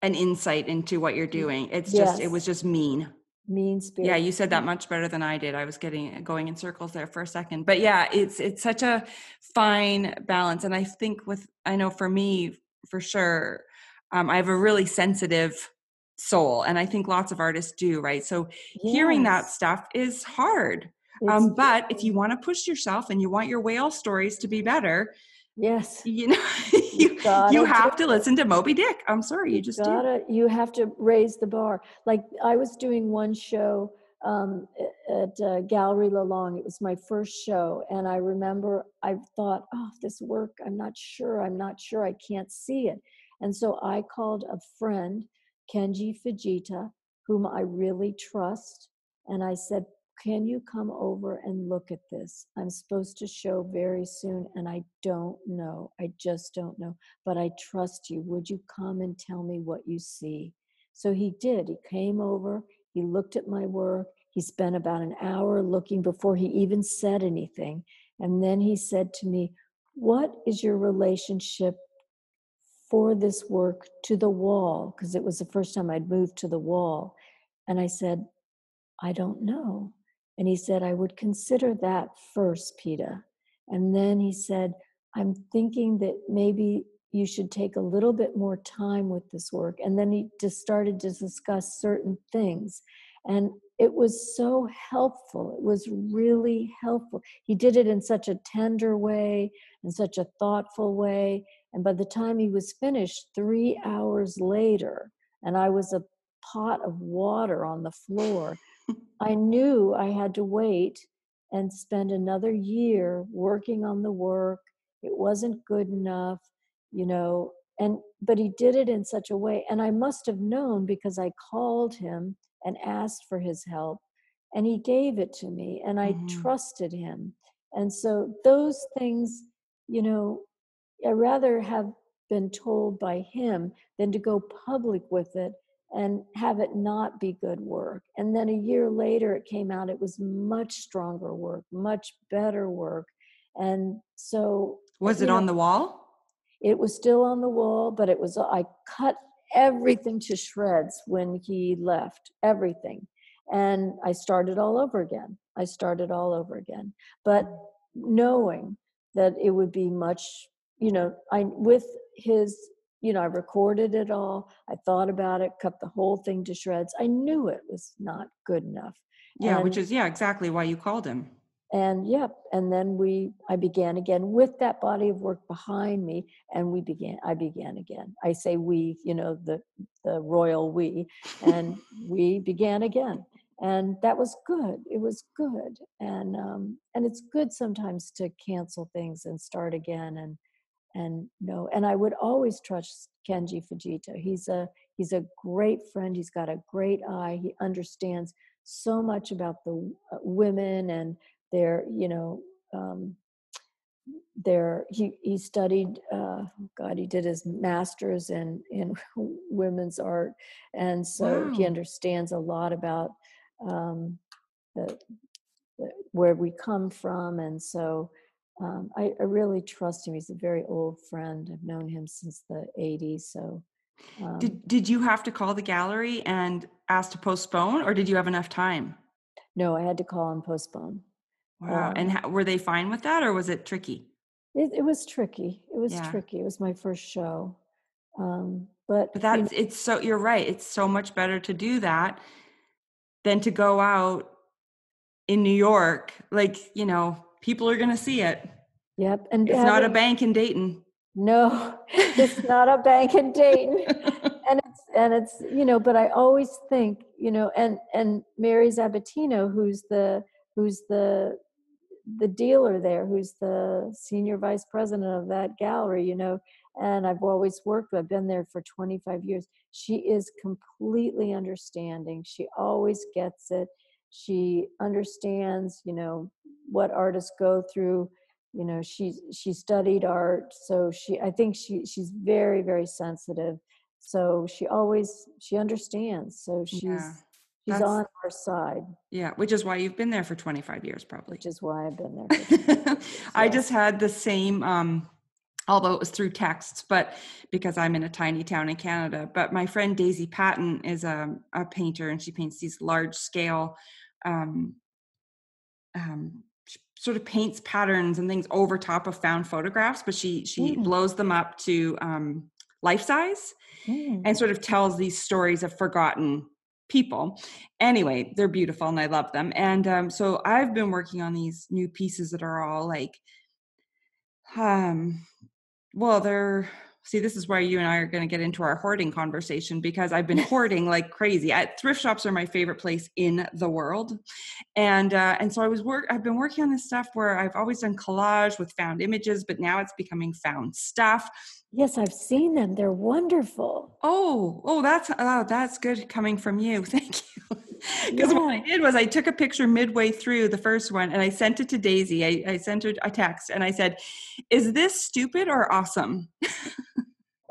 an insight into what you're doing it's just it was just mean mean spirited yeah you said that much better than i did. I was getting going in circles there for a second. But yeah it's it's such a fine balance. And i think with i know for me for sure um, i have a really sensitive soul and i think lots of artists do right? So hearing that stuff is hard. Um, but if you want to push yourself and you want your whale stories to be better yes. You know you, you have to listen to moby dick. I'm sorry you just gotta you have to raise the bar. Like i was doing one show um, at uh, gallery Lelong it was my first show and i remember i thought oh this work i'm not sure i'm not sure i can't see it. And so i called a friend kenji fujita whom i really trust and i said can you come over and look at this i'm supposed to show very soon and i don't know i just don't know but I trust you. Would you come and tell me what you see? So he did. He came over, he looked at my work. He spent about an hour looking before he even said anything. And then he said to me, What is your relationship for this work to the wall? Because it was the first time I'd moved to the wall. And I said, I don't know. And he said, I would consider that first, Petah. And then he said, I'm thinking that maybe you should take a little bit more time with this work. And then he just started to discuss certain things. And it was so helpful. It was really helpful. He did it in such a tender way, in such a thoughtful way. And by the time he was finished, three hours later, and I was a pot of water on the floor, I knew I had to wait and spend another year working on the work. It wasn't good enough, you know, and but he did it in such a way and I must have known because I called him and asked for his help and he gave it to me and I Mhm. trusted him. And so those things, you know, I rather have been told by him than to go public with it and have it not be good work. And then a year later, it came out, it was much stronger work, much better work. And so, Was it know, on the wall? it was still on the wall, but it was, I cut everything to shreds when he left, everything. And I started all over again. I started all over again. But knowing that it would be much, you know, I, with his, you know, I recorded it all. I thought about it, cut the whole thing to shreds. I knew it was not good enough. Yeah, which is yeah, exactly why you called him. and yep and then we i began again with that body of work behind me and we began i began again i say we you know the the royal we and we began again and that was good it was good and um and it's good sometimes to cancel things and start again and and no and i would always trust kenji fujita. He's a he's a great friend he's got a great eye he understands so much about the uh, women and their you know um, their he he studied uh, god he did his masters in in women's art and so he understands a lot about um, the, the where we come from and so um, I, I really trust him he's a very old friend i've known him since the 80s so um, Did did you have to call the gallery and ask to postpone, or did you have enough time? no i had to call and postpone Wow. and Um, how, were they fine with that, or was it tricky? It, it was tricky. It was Yeah. tricky. It was my first show. Um, but But you know, that's it's so you're right. It's so much better to do that than to go out in New York. Like you know, people are going to see it. yep. And It's not a bank in Dayton. No, it's not a bank in Dayton. and it's and it's you know but i always think you know and and Mary Sabbatino who's the who's the the dealer there who's the senior vice president of that gallery you know and i've always worked with i've been there for 25 years she is completely understanding she always gets it she understands you know what artists go through you know she she studied art so she i think she she's very very sensitive so she always she understands so she's Yeah, she's that's- on our side yeah, which is why you've been there for 25 years, probably. which is why i've been there for 20 years, I just had the same, um, although it was through texts, but because I'm in a tiny town in Canada. But my friend Daisy Patton is a, a painter and she paints these large scale, um, um, sort of paints patterns and things over top of found photographs, but she she Mm. blows them up to um, life size Mm. and sort of tells these stories of forgotten people. Anyway, they're beautiful and I love them. And um, so I've been working on these new pieces that are all like, um, well, they're. See, this is where you and I are going to get into our hoarding conversation because I've been hoarding like crazy. At thrift shops are my favorite place in the world, and uh, and so I was work. I've been working on this stuff where I've always done collage with found images, but now it's becoming found stuff. yes i've seen them they're wonderful Oh, oh, that's oh, that's good coming from you. Thank you. Because what I did was I took a picture midway through the first one and I sent it to Daisy. I, I sent her a text and I said, "Is this stupid or awesome?"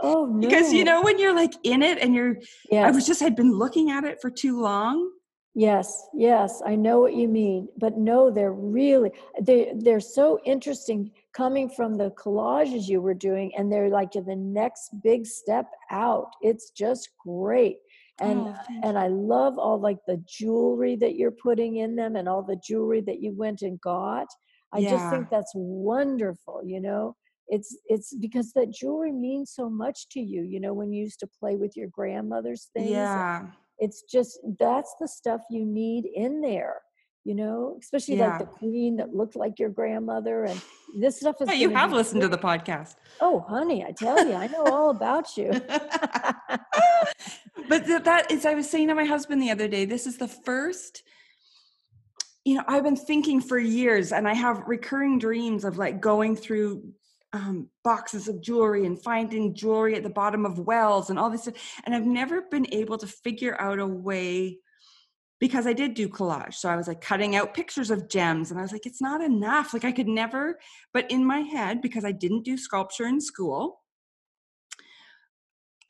oh no Because you know when you're like in it and you're, yes I was just had been looking at it for too long. Yes, yes, I know what you mean. But no, they're really they they're so interesting coming from the collages you were doing and they're like the next big step out. It's just great. And oh, and I love all like the jewelry that you're putting in them and all the jewelry that you went and got. I just think that's wonderful, you know. It's it's because that jewelry means so much to you, you know, when you used to play with your grandmother's things Yeah, it's just that's the stuff you need in there you know especially Yeah. like the queen that looked like your grandmother and this stuff is Yeah, you have listened to the podcast. oh honey i tell you i know all about you but th- that is, I was saying to my husband the other day, this is the first, you know, I've been thinking for years and I have recurring dreams of like going through um, boxes of jewelry and finding jewelry at the bottom of wells and all this stuff. And I've never been able to figure out a way because I did do collage. So I was like cutting out pictures of gems and I was like, it's not enough. Like I could never, but in my head, because I didn't do sculpture in school,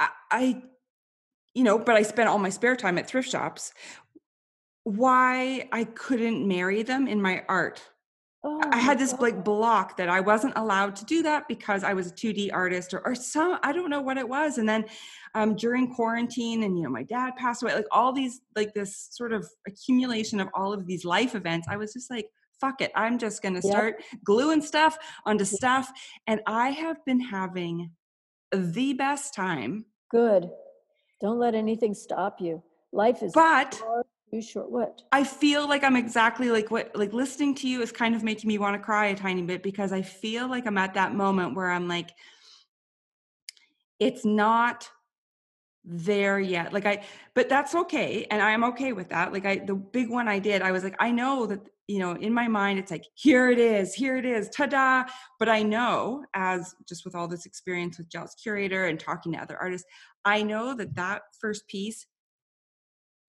I, I you know, but I spent all my spare time at thrift shops. Why I couldn't marry them in my art. Oh I had this like block that I wasn't allowed to do that because I was a 2D artist or, or some, I don't know what it was. And then um, during quarantine and, you know, my dad passed away, like all these, like this sort of accumulation of all of these life events, I was just like, fuck it. I'm just going to Yep. start gluing stuff onto stuff. And I have been having the best time, good don't let anything stop you life is but far short what I feel like I'm exactly like what like listening to you is kind of making me want to cry a tiny bit because I feel like I'm at that moment where I'm like it's not there yet. Like I but that's okay and I'm okay with that. Like I the big one I did, I was like I know that you know in my mind it's like here it is, here it is, ta-da, but I know as just with all this experience with Jealous Curator and talking to other artists, I know that that first piece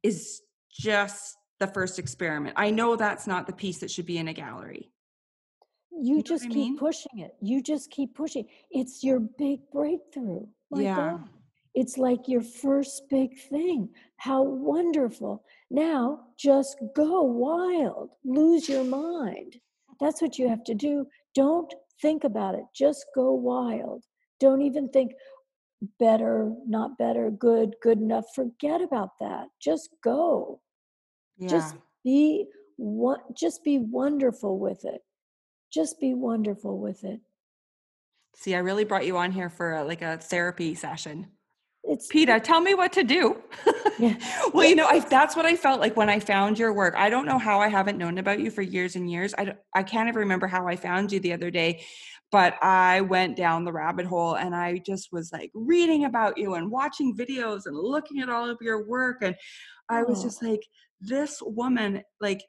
is just the first experiment. I know that's not the piece that should be in a gallery. you know just keep mean? pushing it. You just keep pushing. It's your big breakthrough my Yeah. God. it's like your first big thing. How wonderful. Now just go wild. Lose your mind. That's what you have to do. Don't think about it. Just go wild. Don't even think better not better good good enough. Forget about that. Just go Yeah. just be what just be wonderful with it just be wonderful with it See, I really brought you on here for a, like a therapy session. it's Petah, tell me what to do. Yeah. well, you know, I, that's what I felt like when I found your work. I don't know how I haven't known about you for years and years. I, I can't even remember how I found you the other day, but I went down the rabbit hole and I just was like reading about you and watching videos and looking at all of your work. And I was Oh. just like, this woman, like,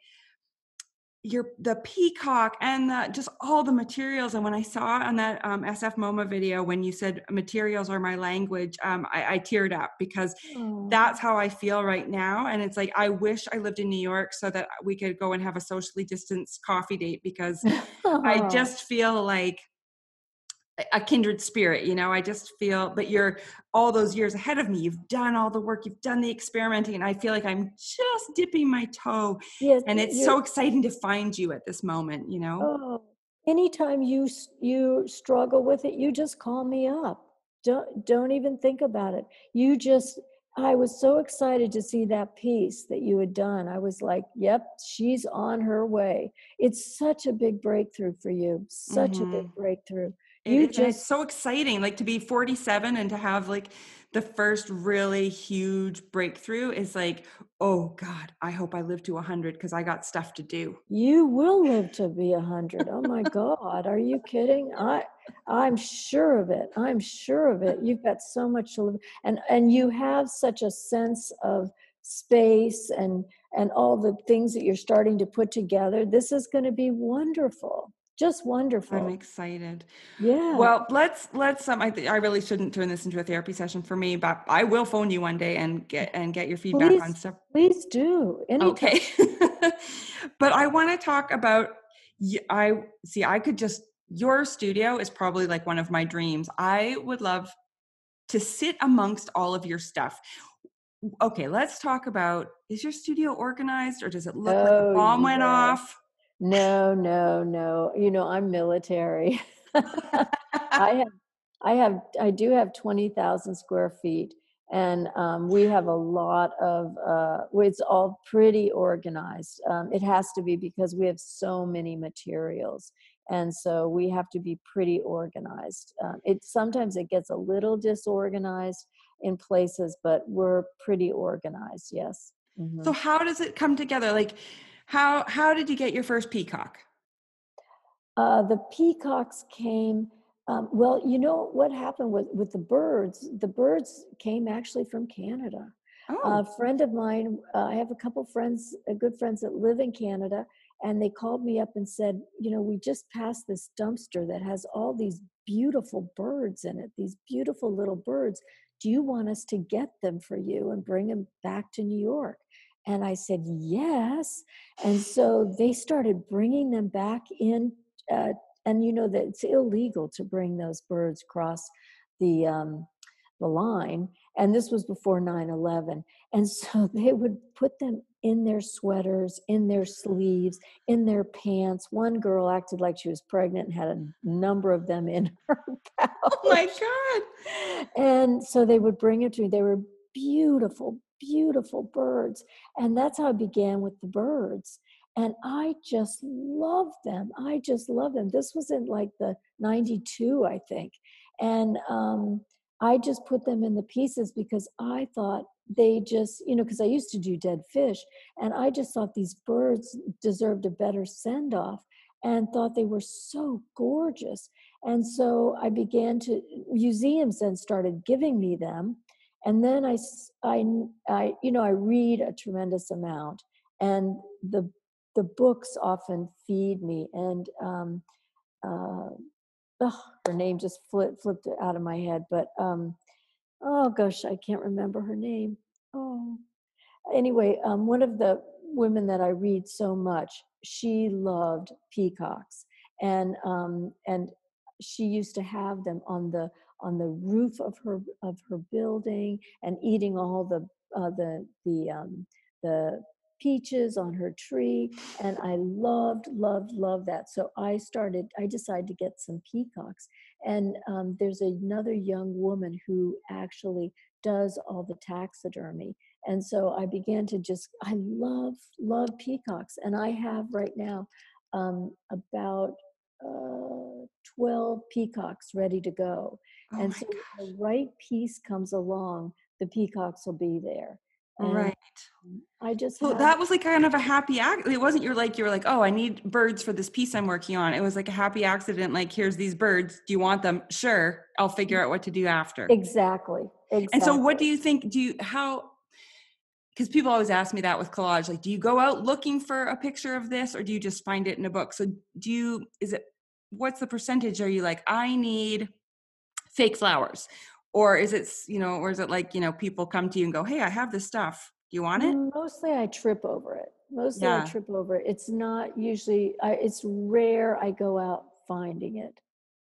your the peacock and the just all the materials and when i saw on that um, sf moma video when you said materials are my language um, I, I teared up because Oh, that's how I feel right now. And it's like, I wish I lived in New York so that we could go and have a socially distanced coffee date because I just feel like a- kindred spirit, you know, I just feel, but you're all those years ahead of me. You've done all the work, you've done the experimenting, and I feel like I'm just dipping my toe. yes, And it's so exciting to find you at this moment, you know? Oh, anytime you you struggle with it, you just call me up. Don't don't even think about it. You just I was so excited to see that piece that you had done. I was like, "Yep, she's on her way." It's such a big breakthrough for you. Such a big mm-hmm. breakthrough. It You it's just so exciting, like to be 47 and to have like the first really huge breakthrough is like, oh God, I hope I live to 100 because I got stuff to do. you will live to be a hundred. Oh my God, are you kidding? I I'm sure of it. I'm sure of it. You've got so much to live, and and you have such a sense of space and and all the things that you're starting to put together. This is going to be wonderful. Just wonderful. I'm excited. yeah. Well, let's let's um I, th- I really shouldn't turn this into a therapy session for me, but I will phone you one day and get and get your feedback on stuff. please do. Anytime. Okay. but I want to talk about i see I could just your studio is probably like one of my dreams. I would love to sit amongst all of your stuff. Okay, let's talk about is your studio organized or does it look like Oh, a bomb went off? No, no, no. You know, I'm military. I have, I have, I do have twenty thousand square feet, and um, we have a lot of. Uh, it's all pretty organized. Um, it has to be because we have so many materials, and so we have to be pretty organized. Um, it sometimes it gets a little disorganized in places, but we're pretty organized. Yes. Mm-hmm. So how does it come together? Like, how how did you get your first peacock? Uh, the peacocks came. Um, well, you know what happened with with the birds? The birds came actually from Canada. Oh. A friend of mine, uh, I have a couple friends, uh, good friends that live in Canada, and they called me up and said, you know, we just passed this dumpster that has all these beautiful birds in it, these beautiful little birds. Do you want us to get them for you and bring them back to New York? And I said, yes. And so they started bringing them back in. Uh, and you know that it's illegal to bring those birds across the um, the line and this was before 9-11 and so they would put them in their sweaters in their sleeves in their pants one girl acted like she was pregnant and had a number of them in her pouch. oh my god and so they would bring it to me they were beautiful beautiful birds and that's how i began with the birds and i just love them i just love them this was in like the 92 i think and um I just put them in the pieces because I thought they just, you know, because I used to do dead fish, and I just thought these birds deserved a better send off and thought they were so gorgeous. And so I began to, museums then started giving me them. And then I, I, I, you know, I read a tremendous amount, and the the books often feed me. And um, uh, oh, her name just flipped flipped out of my head. But um, oh gosh, I can't remember her name. Oh, anyway, um, one of the women that I read so much, she loved peacocks, and um, and she used to have them on the on the roof of her of her building and eating all the uh, the the um, the peaches on her tree and i loved loved loved that. So i started i decided to get some peacocks and um, there's another young woman who actually does all the taxidermy and so i began to just i love love peacocks and i have right now um, about uh, 12 peacocks ready to go oh and so the right piece comes along the peacocks will be there and right. I just so that was like kind of a happy act. It wasn't you're like you were like, oh, I need birds for this piece I'm working on. It was like a happy accident. Like, here's these birds. Do you want them? Sure. I'll figure out what to do after. Exactly. Exactly. And so, what do you think? Do you how? Because people always ask me that with collage. Like, do you go out looking for a picture of this, or do you just find it in a book? So, do you? Is it? What's the percentage? Are you like, I need fake flowers or is it you know or is it like you know people come to you and go hey i have this stuff do you want it mostly i trip over it mostly yeah. i trip over it it's not usually I, it's rare i go out finding it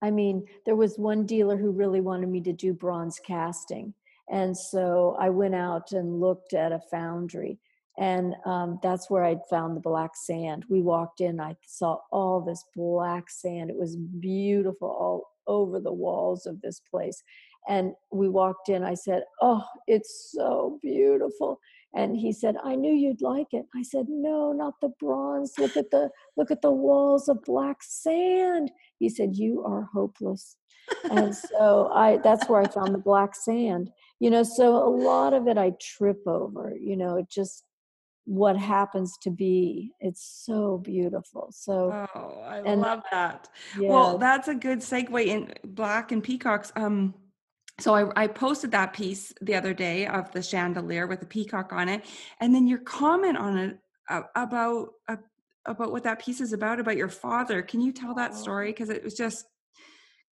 i mean there was one dealer who really wanted me to do bronze casting and so i went out and looked at a foundry and um, that's where i found the black sand we walked in i saw all this black sand it was beautiful all over the walls of this place and we walked in. I said, Oh, it's so beautiful. And he said, I knew you'd like it. I said, No, not the bronze. Look at the look at the walls of black sand. He said, You are hopeless. and so I that's where I found the black sand. You know, so a lot of it I trip over, you know, it just what happens to be it's so beautiful so oh i and, love that. Yeah. well that's a good segue in black and peacocks um so I, I, posted that piece the other day of the chandelier with the peacock on it and then your comment on it uh, about uh, about what that piece is about about your father can you tell that story? Because it was just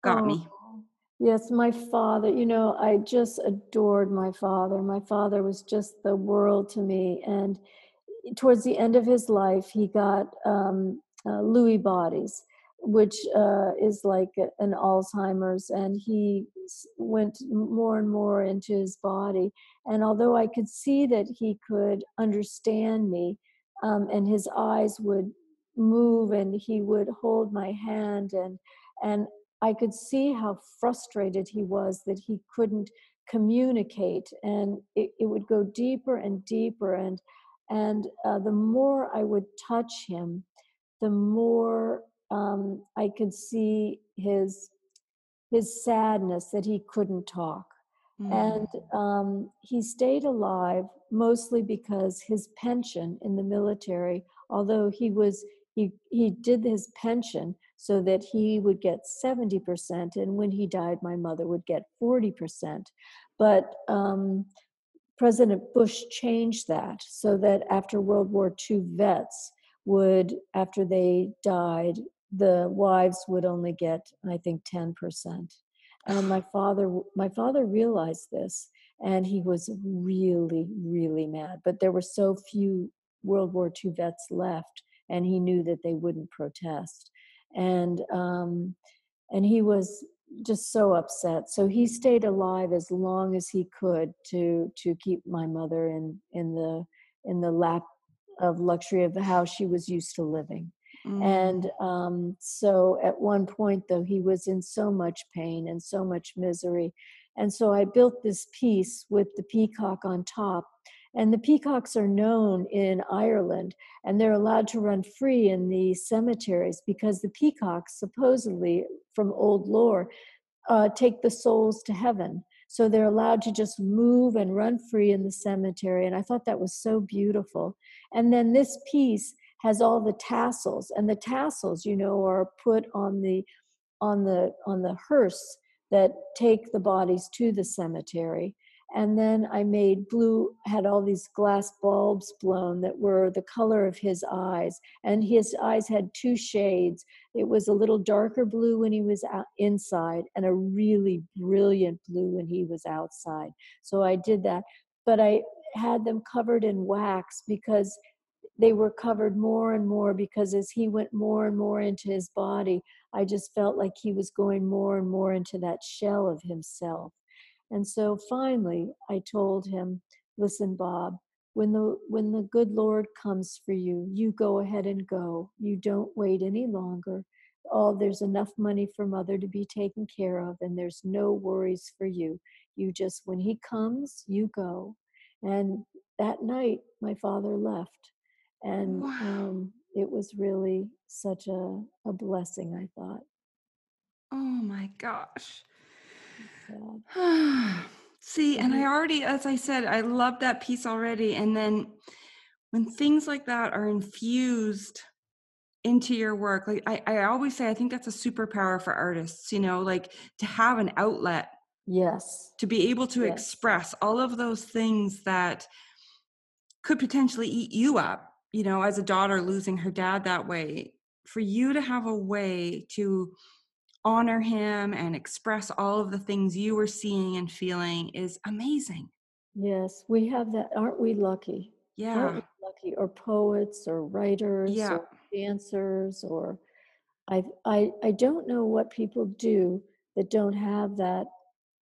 got oh, me yes my father you know i just adored my father my father was just the world to me and towards the end of his life he got um, uh, lewy bodies which uh, is like an Alzheimer's, and he went more and more into his body. And although I could see that he could understand me, um, and his eyes would move, and he would hold my hand, and and I could see how frustrated he was that he couldn't communicate, and it, it would go deeper and deeper, and and uh, the more I would touch him, the more um, I could see his his sadness that he couldn't talk. Mm. And um, he stayed alive mostly because his pension in the military, although he was he he did his pension so that he would get 70% and when he died my mother would get 40% but um, president bush changed that so that after world war ii vets would after they died the wives would only get i think 10% and my father my father realized this and he was really really mad but there were so few world war ii vets left and he knew that they wouldn't protest and um, and he was just so upset so he stayed alive as long as he could to to keep my mother in in the in the lap of luxury of how she was used to living Mm. and um, so at one point, though, he was in so much pain and so much misery. And so I built this piece with the peacock on top. And the peacocks are known in Ireland, and they're allowed to run free in the cemeteries because the peacocks, supposedly from old lore, uh, take the souls to heaven. So they're allowed to just move and run free in the cemetery. And I thought that was so beautiful. And then this piece has all the tassels and the tassels you know are put on the on the on the hearse that take the bodies to the cemetery and then i made blue had all these glass bulbs blown that were the color of his eyes. And his eyes had two shades. It was a little darker blue when he was out inside and a really brilliant blue when he was outside. So i did that. But i had them covered in wax because they were covered more and more because as he went more and more into his body, I just felt like he was going more and more into that shell of himself. And so finally, I told him, Listen, Bob, when the when the good lord comes for you you go ahead and go. You don't wait any longer. Oh there's enough money for mother to be taken care of and there's no worries for you. You just when he comes you go. And that night my father left. And Wow. um, it was really such a, a blessing i thought. Oh my gosh. See, and I already, as I said, I love that piece already. And then when things like that are infused into your work, like I, I always say, I think that's a superpower for artists, you know, like to have an outlet, yes to be able to Yes. express all of those things that could potentially eat you up, you know, as a daughter losing her dad that way. For you to have a way to honor him and express all of the things you were seeing and feeling is amazing. yes we have that aren't we lucky aren't Yeah. we lucky or poets or writers Yeah. or dancers or I, I i don't know what people do that don't have that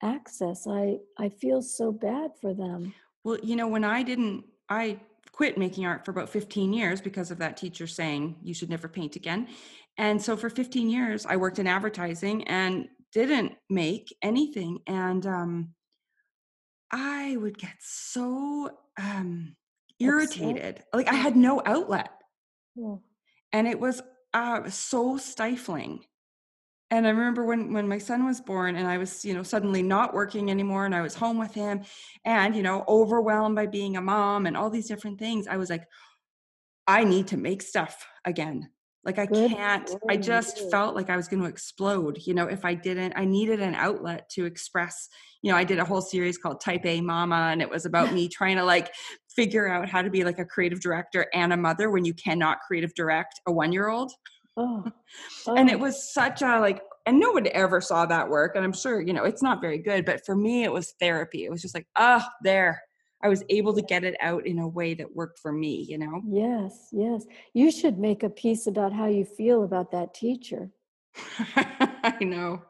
access i i feel so bad for them Well, you know, when I didn't, I quit making art for about 15 years because of that teacher saying you should never paint again. And so for 15 years, I worked in advertising and didn't make anything. And um, I would get so um, irritated. Like I had no outlet. Oh, and it was uh, so stifling and i remember when when my son was born and i was you know suddenly not working anymore and i was home with him and you know overwhelmed by being a mom and all these different things i was like i need to make stuff again like i Good can't i just felt like i was going to explode you know if i didn't i needed an outlet to express you know i did a whole series called type a mama and it was about me trying to like figure out how to be like a creative director and a mother when you cannot creative direct a one year old oh, and oh, it was such a like and no one ever saw that work and i'm sure you know it's not very good but for me it was therapy. It was just like ah there i was able to get it out in a way that worked for me you know yes yes you should make a piece about how you feel about that teacher i know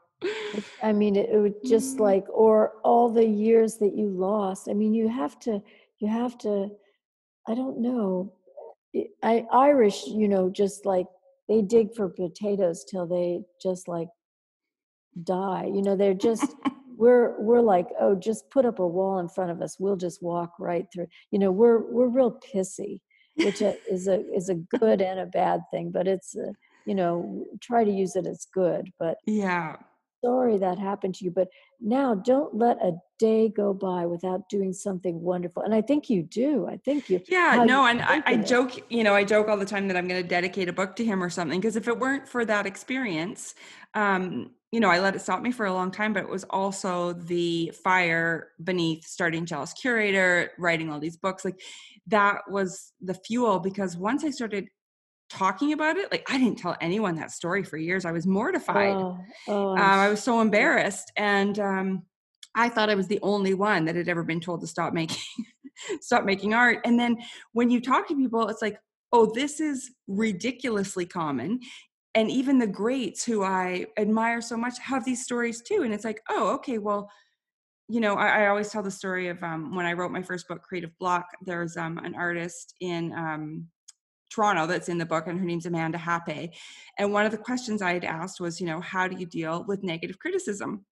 I mean, it, it would just Mm. like, or all the years that you lost. I mean, you have to, you have to, I don't know. I Irish, you know, just like they dig for potatoes till they just like die. You know, they're just, we're, we're like, oh, just put up a wall in front of us. We'll just walk right through. You know, we're, we're real pissy, which is a, is a good and a bad thing, but it's, a, you know try to use it as good but yeah sorry that happened to you but now don't let a day go by without doing something wonderful and i think you do i think you yeah no and I, I joke you know i joke all the time that i'm going to dedicate a book to him or something because if it weren't for that experience um you know i let it stop me for a long time but it was also the fire beneath starting jealous curator writing all these books like that was the fuel because once i started talking about it. Like I didn't tell anyone that story for years. I was mortified. Oh, oh, um, I was so embarrassed, and um, I thought I was the only one that had ever been told to stop making stop making art. And then when you talk to people, it's like, oh, this is ridiculously common. And even the greats who I admire so much have these stories too. And it's like, oh, okay, well, you know, I, I always tell the story of um, when I wrote my first book, Creative Block. There's um, an artist in um, Toronto that's in the book, and her name's Amanda Happe. And one of the questions I had asked was, you know, how do you deal with negative criticism?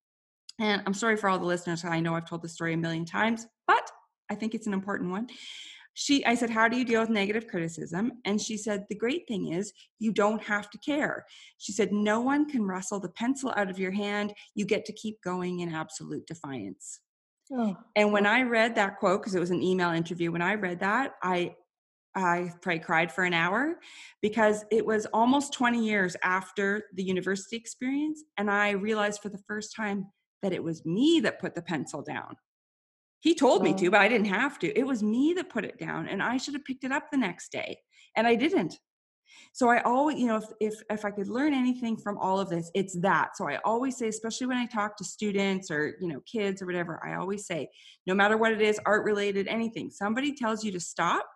And I'm sorry for all the listeners. I know I've told the story a million times, but I think it's an important one. She, I said, how do you deal with negative criticism? And she said, the great thing is you don't have to care. She said, no one can wrestle the pencil out of your hand. You get to keep going in absolute defiance. Oh. And when I read that quote, because it was an email interview, when I read that, I I probably cried for an hour because it was almost 20 years after the university experience. And I realized for the first time that it was me that put the pencil down. He told oh. me to, oh. but I didn't have to. It was me that put it down, and I should have picked it up the next day, and I didn't. So I always, you know, if if if I could learn anything from all of this, it's that. So I always say, especially when I talk to students or you know kids or whatever, I always say, no matter what it is, art related, anything, somebody tells you to stop,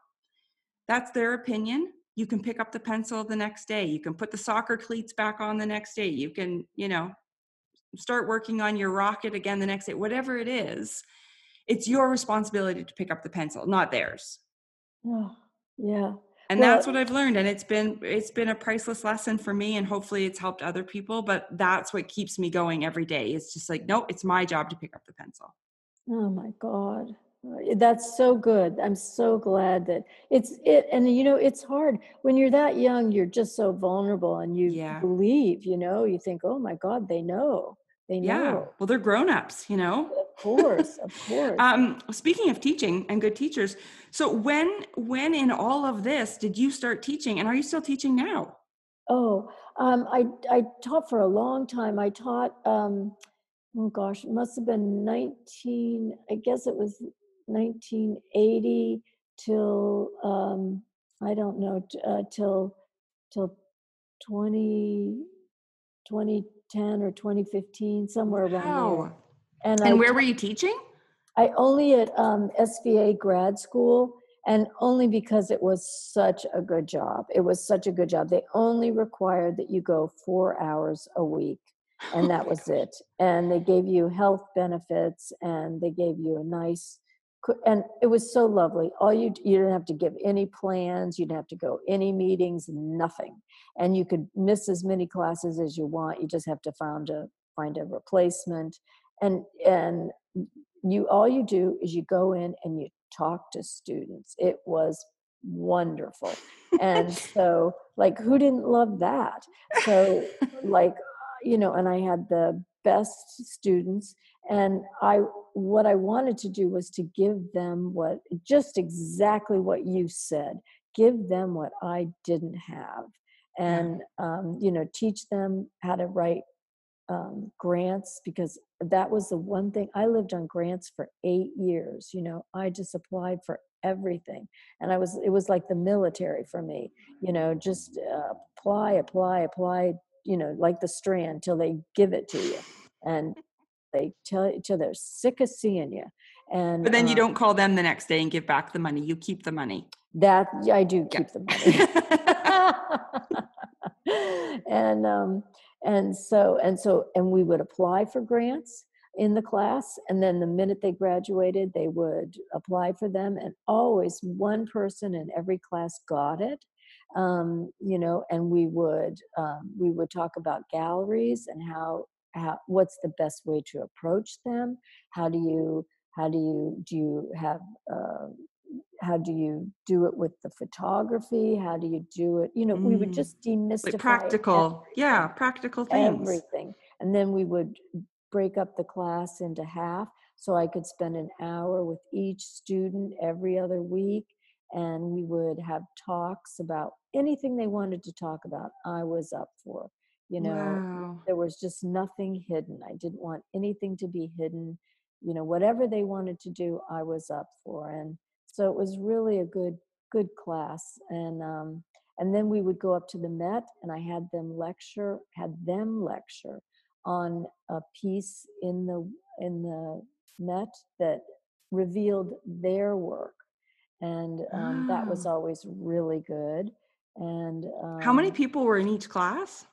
that's their opinion. You can pick up the pencil the next day. You can put the soccer cleats back on the next day. You can you know start working on your rocket again the next day whatever it is it's your responsibility to pick up the pencil not theirs. Oh, yeah. And well, that's what i've learned and it's been it's been a priceless lesson for me and hopefully it's helped other people but that's what keeps me going every day. It's just like no it's my job to pick up the pencil. Oh my god that's so good. I'm so glad that it's it and you know it's hard. When you're that young you're just so vulnerable and you yeah. believe you know you think oh my god they know. They know. Yeah well they're grown-ups you know? Of course of course. Um speaking of teaching and good teachers so when when in all of this did you start teaching and are you still teaching now? Oh um i i taught for a long time. I taught um oh gosh it must have been 19 i guess it was 1980 till um, I don't know uh, till till 20 2010 or 2015 somewhere around wow. there. And, and I, where were you teaching? I only at um, SVA grad school and only because it was such a good job. It was such a good job. They only required that you go 4 hours a week and that was it. And they gave you health benefits and they gave you a nice and it was so lovely. All you you didn't have to give any plans you didn't have to go any meetings nothing. And you could miss as many classes as you want you just have to find a find a replacement. And and you all you do is you go in and you talk to students. It was wonderful. And so like who didn't love that? So like you know and i had the best students and i what i wanted to do was to give them what just exactly what you said give them what i didn't have. And um, you know teach them how to write um, grants because that was the one thing i lived on grants for eight years you know i just applied for everything. And i was it was like the military for me you know just uh, apply apply apply you know like the strand till they give it to you. And they tell each other sick of seeing you and but then you um don't call them the next day and give back the money you keep the money that i do keep yeah. the money and um and so and so and we would apply for grants in the class and then the minute they graduated they would apply for them and always one person in every class got it um, you know and we would um, we would talk about galleries and how how, what's the best way to approach them how do you how do you do you have uh, how do you do it with the photography? How do you do it? You know, we would Mm. just demystify like practical yeah practical things everything. And then we would break up the class into half so I could spend an hour with each student every other week. And we would have talks about anything they wanted to talk about, I was up for. You know, wow there was just nothing hidden. I didn't want anything to be hidden. You know, whatever they wanted to do, I was up for. And so it was really a good, good class. And um, and then we would go up to the Met, and I had them lecture, had them lecture on a piece in the in the Met that revealed their work, and um, that was always really good. And how many um, people were in each class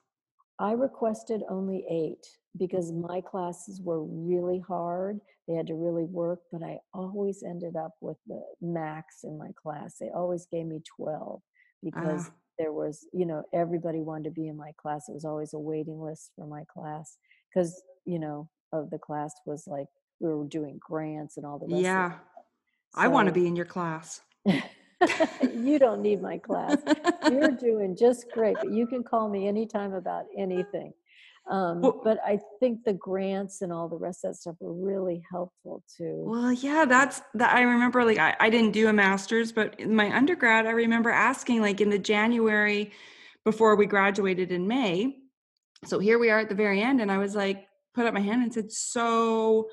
I requested only eight because my classes were really hard. They had to really work, but I always ended up with the max in my class. They always gave me 12 because Ah. there was, you know, everybody wanted to be in my class. It was always a waiting list for my class because, you know, of the class was like we were doing grants and all the rest of yeah it. i want to be in your class you don't need my class. You're doing just great, but you can call me anytime about anything. Um, Well- but I think the grants and all the rest of that stuff were really helpful too. Well, yeah, that's that. I remember, like, I, I didn't do a master's, but in my undergrad, I remember asking, like, in the January before we graduated in May. So here we are at the very end, and I was like, put up my hand and said, "So,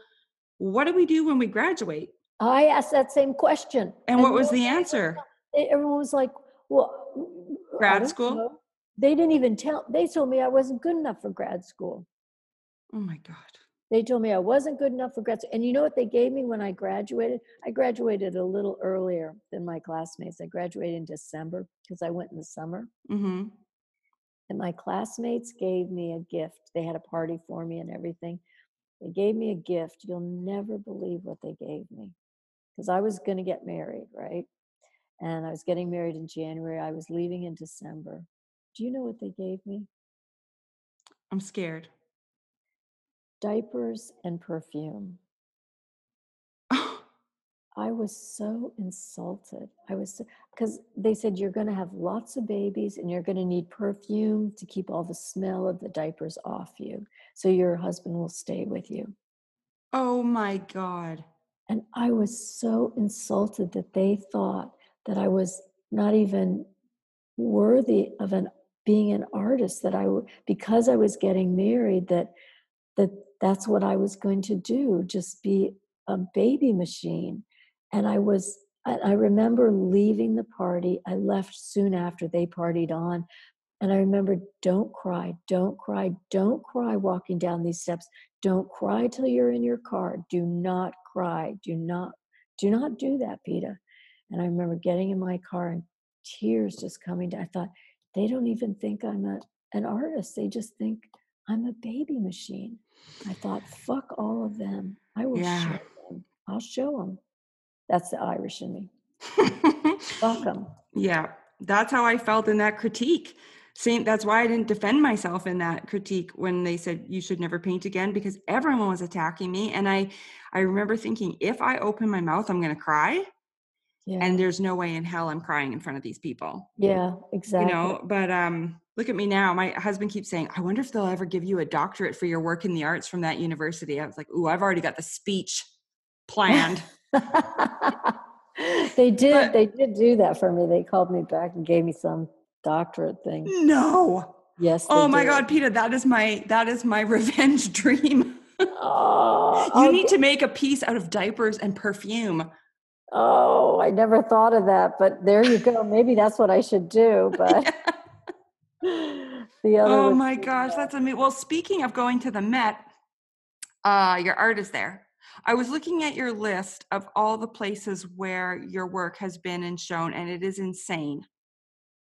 what do we do when we graduate?" I asked that same question. And what was the answer? everyone was like, well, w- w- I Grad school? know." They didn't even tell, they told me I wasn't good enough for grad school. Oh my god! They told me I wasn't good enough for grad school. And you know what they gave me when I graduated? I graduated a little earlier than my classmates. I graduated in December because I went in the summer. Mm-hmm. And my classmates gave me a gift. They had a party for me and everything. They gave me a gift. You'll never believe what they gave me because I was going to get married, right? And I was getting mm-hmm. married in January. I was leaving in December. Do you know what they gave me? I'm scared. Diapers and perfume. I was so insulted. I was because they said you're going to have lots of babies and you're going to need perfume to keep all the smell of the diapers off you so your husband will stay with you. oh my god! And I was so insulted that they thought that I was not even worthy of an being an artist that I because I was getting married that that that's what I was going to do just be a baby machine. And I was I remember leaving the party I left soon after they partied on and I remember don't cry don't cry don't cry walking down these steps. Don't cry till you're in your car. Do not cry do not do not do that Petah and I remember getting in my car and tears just coming down. I thought they don't even think I'm a, an artist. They just think I'm a baby machine. I thought fuck all of them. I will Yeah. show them. I'll show them that's the Irish in me. Fuck them Yeah, that's how I felt in that critique. Same. That's why I didn't defend myself in that critique when they said you should never paint again because everyone was attacking me, and I, I remember thinking if I open my mouth, I'm going to cry, yeah and there's no way in hell I'm crying in front of these people. yeah exactly You know. But um, look at me now. My husband keeps saying, "I wonder if they'll ever give you a doctorate for your work in the arts from that university." I was like, "Ooh, I've already got the speech planned." they did But- they did do that for me they called me back and gave me some doctorate thing no. yes Oh my did. God, Petah, that is my that is my revenge dream. oh, You I'll need to make a piece out of diapers and perfume. oh i never thought of that but there you go maybe that's what i should do but the other oh my gosh, bad. that's amazing. Well, speaking of going to the Met, uh, your art is there. I was looking at your list of all the places where your work has been and shown, and it is insane.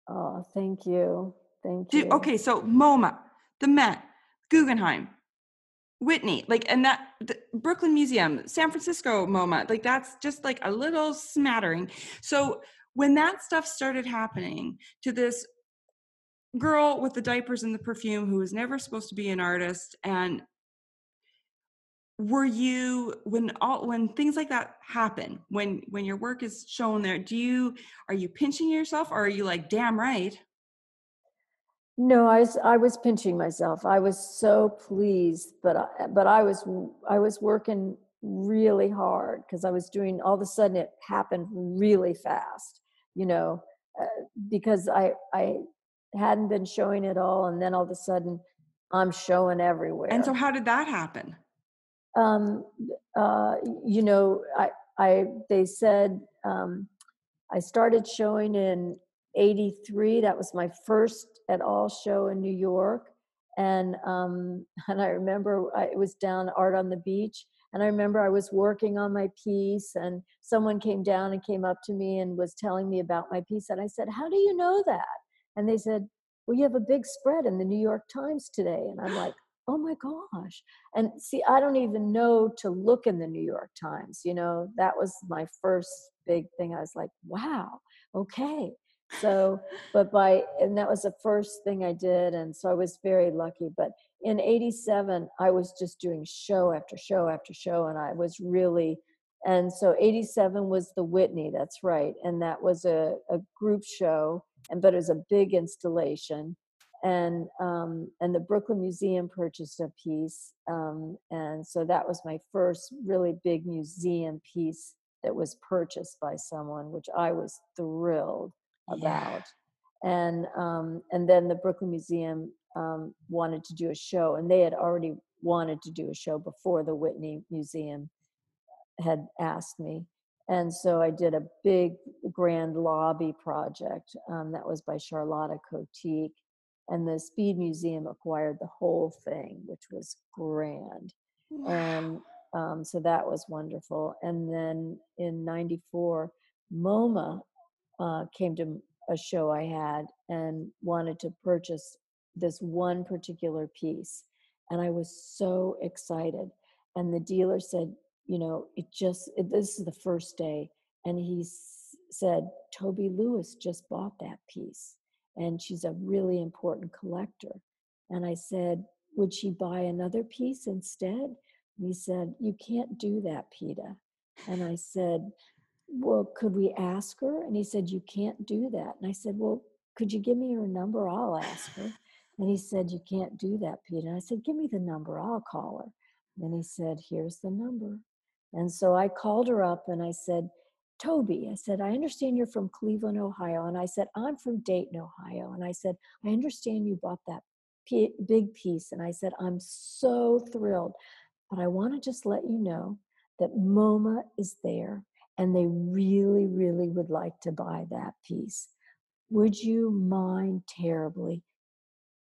Oh thank you thank you okay, so MoMA, the Met, Guggenheim, Whitney, like, and that the Brooklyn Museum, San Francisco MoMA, like that's just like a little smattering. So when that stuff started happening to this girl with the diapers and the perfume who was never supposed to be an artist and were you when all when things like that happen when when your work is shown there do you are you pinching yourself or are you like damn right no i was i was pinching myself. I was so pleased but I, but i was i was working really hard because i was doing all of a sudden it happened really fast you know uh, because i i hadn't been showing it all and then all of a sudden i'm showing everywhere and so how did that happen um, uh, you know, I, I they said um, I started showing in '83. That was my first at all show in New York, and um, and I remember I, it was down Art on the Beach, and I remember I was working on my piece, and someone came down and came up to me and was telling me about my piece, and I said, "How do you know that?" And they said, "Well, you have a big spread in the New York Times today," and I'm like oh my gosh. And see i don't even know to look in the new york times you know that was my first big thing i was like wow okay. So but by and that was the first thing i did and so i was very lucky but in 87 i was just doing show after show after show and i was really and so 87 was the whitney that's right and that was a, a group show and but it was a big installation and um, and the Brooklyn Museum purchased a piece, um, and so that was my first really big museum piece that was purchased by someone, which I was thrilled about. Yeah. And um, and then the Brooklyn Museum um, wanted to do a show, and they had already wanted to do a show before the Whitney Museum had asked me. And so I did a big grand lobby project um, that was by Charlotta Kotik and the Speed Museum acquired the whole thing, which was grand. Wow. And um, so that was wonderful. And then in '94, MoMA uh, came to a show I had and wanted to purchase this one particular piece. And I was so excited. And the dealer said, you know, it just, it, this is the first day. And he s- said, Toby Lewis just bought that piece and she's a really important collector. And I said, Would she buy another piece instead? And he said, You can't do that, Petah. And I said, Well, could we ask her? And he said, You can't do that. And I said, Well, could you give me her number? I'll ask her. And he said, You can't do that, Petah. And I said, Give me the number, I'll call her. And he said, Here's the number. And so I called her up and I said, Toby, I said, I understand you're from Cleveland, Ohio. And I said, I'm from Dayton, Ohio. And I said, I understand you bought that p- big piece. And I said, I'm so thrilled. But I want to just let you know that MoMA is there and they really, really would like to buy that piece. Would you mind terribly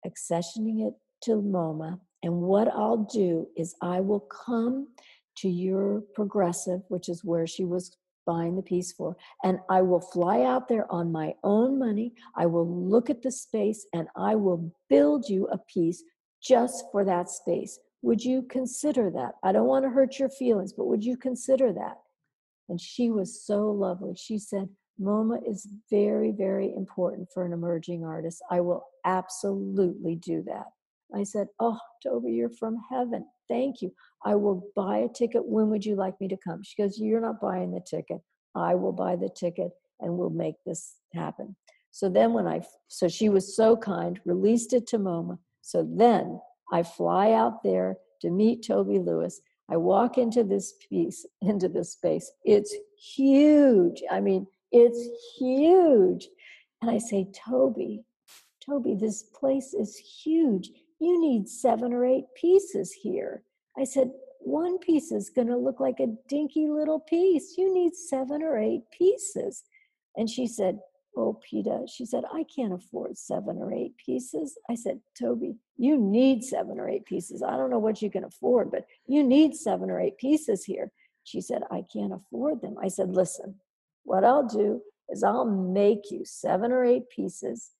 accessioning it to MoMA? And what I'll do is I will come to your progressive, which is where she was buying the piece for. And I will fly out there on my own money. I will look at the space and I will build you a piece just for that space. Would you consider that? I don't want to hurt your feelings, but would you consider that? And she was so lovely. She said, MoMA is very, very important for an emerging artist. I will absolutely do that. I said, Oh, Toby, you're from heaven. Thank you. I will buy a ticket. When would you like me to come? She goes, You're not buying the ticket. I will buy the ticket and we'll make this happen. So then, when I, so she was so kind, released it to MoMA. So then I fly out there to meet Toby Lewis. I walk into this piece, into this space. It's huge. I mean, it's huge. And I say, Toby, Toby, this place is huge you need seven or eight pieces here. I said, one piece is going to look like a dinky little piece. You need seven or eight pieces. And she said, Oh, Petah, she said, I can't afford seven or eight pieces. I said, Toby, you need seven or eight pieces. I don't know what you can afford, but you need seven or eight pieces here. She said, I can't afford them. I said, Listen, what I'll do is I'll make you seven or eight pieces.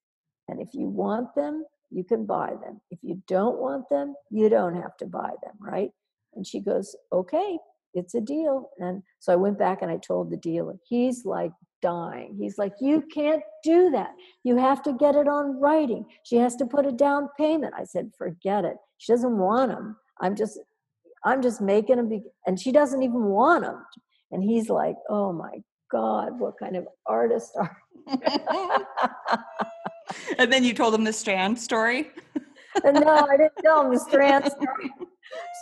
And if you want them, you can buy them. If you don't want them, you don't have to buy them, right? And she goes, okay, it's a deal. And so I went back and I told the dealer, he's like dying. He's like, you can't do that. You have to get it on writing. She has to put a down payment. I said, forget it. She doesn't want them. I'm just, I'm just making them, be, and she doesn't even want them. And he's like, oh my God, what kind of artist are and then you told him the strand story? and no, I didn't tell him the strand story.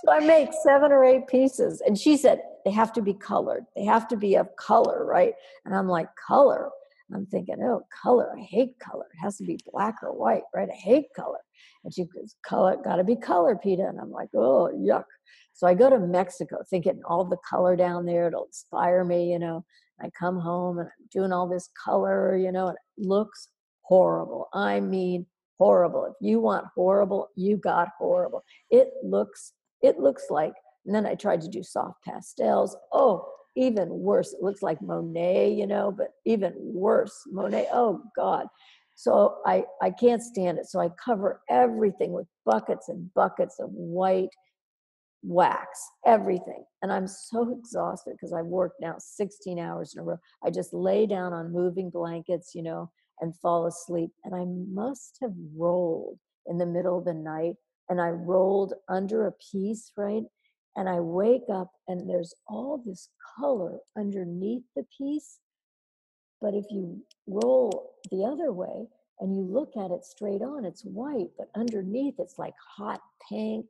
So I make seven or eight pieces. And she said, they have to be colored. They have to be of color, right? And I'm like, color? I'm thinking, oh, color. I hate color. It has to be black or white, right? I hate color. And she goes, color, gotta be color, Petah. And I'm like, oh, yuck. So I go to Mexico thinking all the color down there, it'll inspire me, you know. I come home and I'm doing all this color, you know, and it looks horrible. I mean, horrible. If you want horrible, you got horrible. It looks, it looks like, and then I tried to do soft pastels. Oh, even worse. It looks like Monet, you know, but even worse. Monet, oh God. So I, I can't stand it. So I cover everything with buckets and buckets of white wax, everything. And I'm so exhausted because I've worked now 16 hours in a row. I just lay down on moving blankets, you know, and fall asleep. And I must have rolled in the middle of the night and I rolled under a piece, right? And I wake up and there's all this color underneath the piece. But if you roll the other way and you look at it straight on, it's white, but underneath it's like hot pink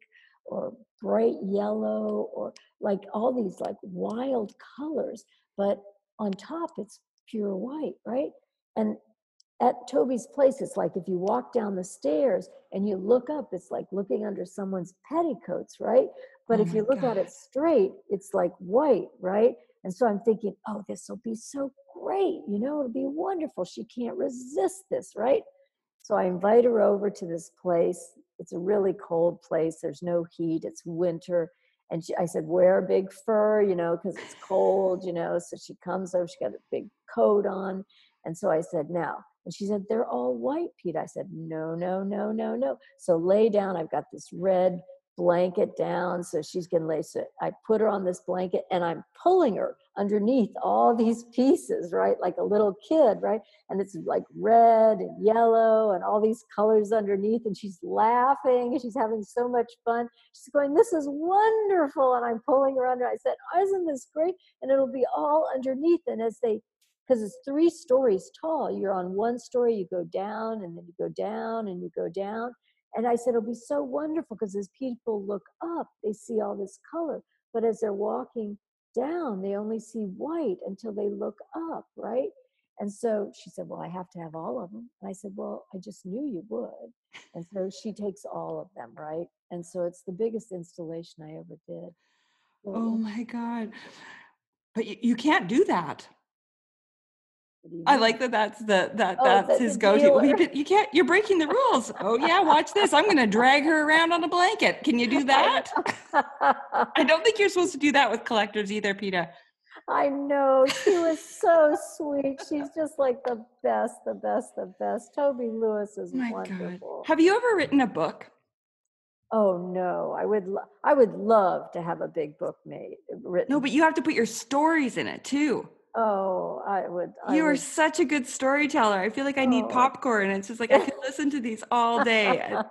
or bright yellow or like all these like wild colors. But on top, it's pure white, right? And at Toby's place, it's like if you walk down the stairs and you look up, it's like looking under someone's petticoats, right? But Oh if you look God. at it straight, it's like white, right? And so I'm thinking, oh, this will be so great. You know, it'll be wonderful. She can't resist this, right? So I invite her over to this place. It's a really cold place. There's no heat. It's winter. And she, I said, wear a big fur, you know, because it's cold, you know. So she comes over. She got a big coat on. And so I said, now. And she said, they're all white, Pete. I said, no, no, no, no, no. So lay down. I've got this red blanket down so she's to lay so i put her on this blanket and i'm pulling her underneath all these pieces right like a little kid right and it's like red and yellow and all these colors underneath and she's laughing and she's having so much fun she's going this is wonderful and i'm pulling her under i said isn't this great and it'll be all underneath and as they because it's three stories tall you're on one story you go down and then you go down and you go down and I said, it'll be so wonderful because as people look up, they see all this color. But as they're walking down, they only see white until they look up, right? And so she said, Well, I have to have all of them. And I said, Well, I just knew you would. And so she takes all of them, right? And so it's the biggest installation I ever did. So Oh my God. But you, you can't do that. What do you I mm-hmm. like that that's the that Oh, that's his go-to. Well, you, you can't you're breaking the rules. Oh yeah, watch this. I'm gonna drag her around on a blanket. Can you do that? I don't think you're supposed to do that with collectors either, Petah. I know. She was so sweet. She's just like the best, the best, the best. Toby Lewis is my wonderful. God. Have you ever written a book? Oh no, I would lo- I would love to have a big book made written. No, but you have to put your stories in it too. Oh, I would. I You are would- such a good storyteller. I feel like I need Oh. popcorn. It's just like I could listen to these all day.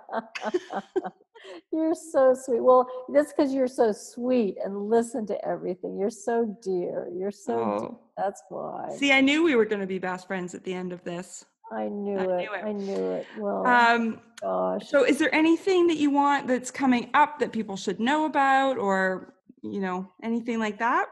You're so sweet. Well, that's because you're so sweet and listen to everything. You're so dear. You're so. dear. Oh. That's why. See, I knew we were going to be best friends at the end of this. I knew I it. knew it. I knew it. Well, Um, gosh. so, is there anything that you want that's coming up that people should know about, or you know, anything like that?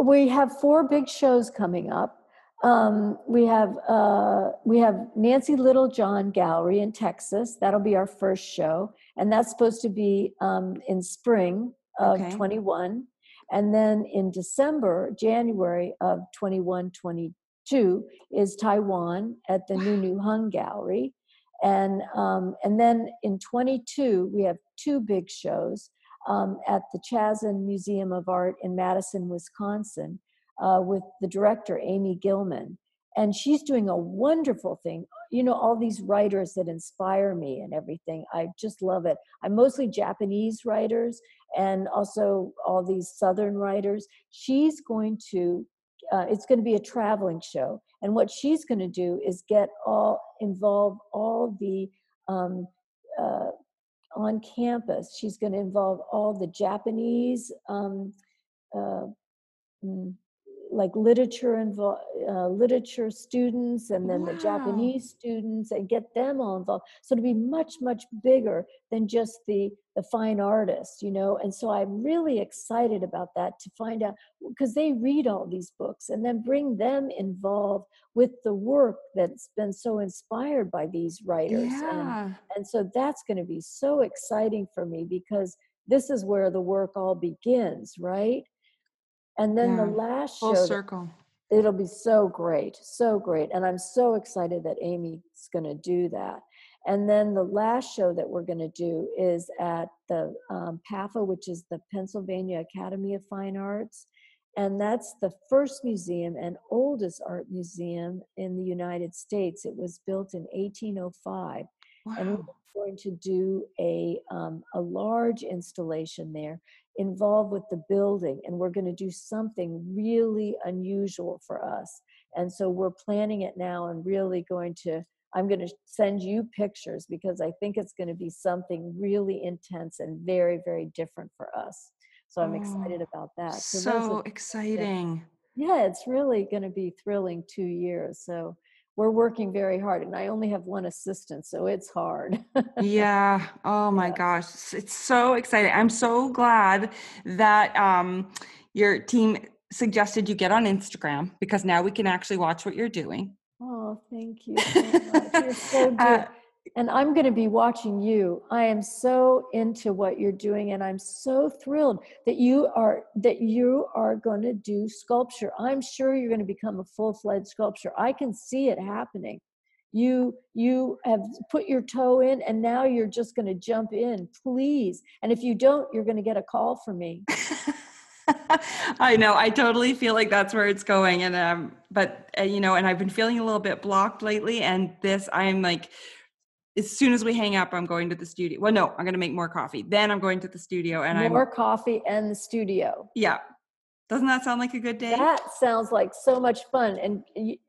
We have four big shows coming up. Um, we have uh, we have Nancy Littlejohn Gallery in Texas. That'll be our first show, and that's supposed to be um, in spring of Okay. 21. And then in December, January of 21, 22 is Taiwan at the New New Hung Gallery. And, um, and then in 22, we have two big shows um, at the Chazen Museum of Art in Madison, Wisconsin, uh, with the director, Amy Gilman. And she's doing a wonderful thing. You know, all these writers that inspire me and everything. I just love it. I'm mostly Japanese writers and also all these Southern writers. She's going to, uh, it's going to be a traveling show. And what she's going to do is get all, involve all the, um, uh, on campus. She's going to involve all the Japanese um, uh, mm, like literature involved uh, literature students and then wow. the japanese students and get them all involved so to be much much bigger than just the the fine artists you know and so i'm really excited about that to find out because they read all these books and then bring them involved with the work that's been so inspired by these writers yeah. and, and so that's going to be so exciting for me because this is where the work all begins right and then yeah, the last full show, circle. It'll be so great, so great. And I'm so excited that Amy's going to do that. And then the last show that we're going to do is at the um, PAFA, which is the Pennsylvania Academy of Fine Arts. And that's the first museum and oldest art museum in the United States. It was built in 1805. Wow. And we're going to do a, um, a large installation there involved with the building and we're going to do something really unusual for us. And so we're planning it now and really going to i'm going to send you pictures because i think it's going to be something really intense and very very different for us. So i'm oh, excited about that. So, so exciting. Yeah it's really going to be thrilling two years. So we're working very hard and i only have one assistant so it's hard. Yeah. Oh my gosh. It's so exciting. I'm so glad that um, your team suggested you get on instagram because now we can actually watch what you're doing. Oh thank you so much. You're so uh, good. uh, and I'm going to be watching you. I am so into what you're doing and I'm so thrilled that you are that you are going to do sculpture. I'm sure you're going to become a full-fledged sculptor. I can see it happening. You you have put your toe in and now you're just going to jump in. Please. And if you don't, you're going to get a call from me. I know. I totally feel like that's where it's going and um but uh, you know, and I've been feeling a little bit blocked lately and this I'm like as soon as we hang up, I'm going to the studio. Well, no, I'm going to make more coffee. Then I'm going to the studio and more I'm, more coffee and the studio. Yeah. Doesn't that sound like a good day? That sounds like so much fun. And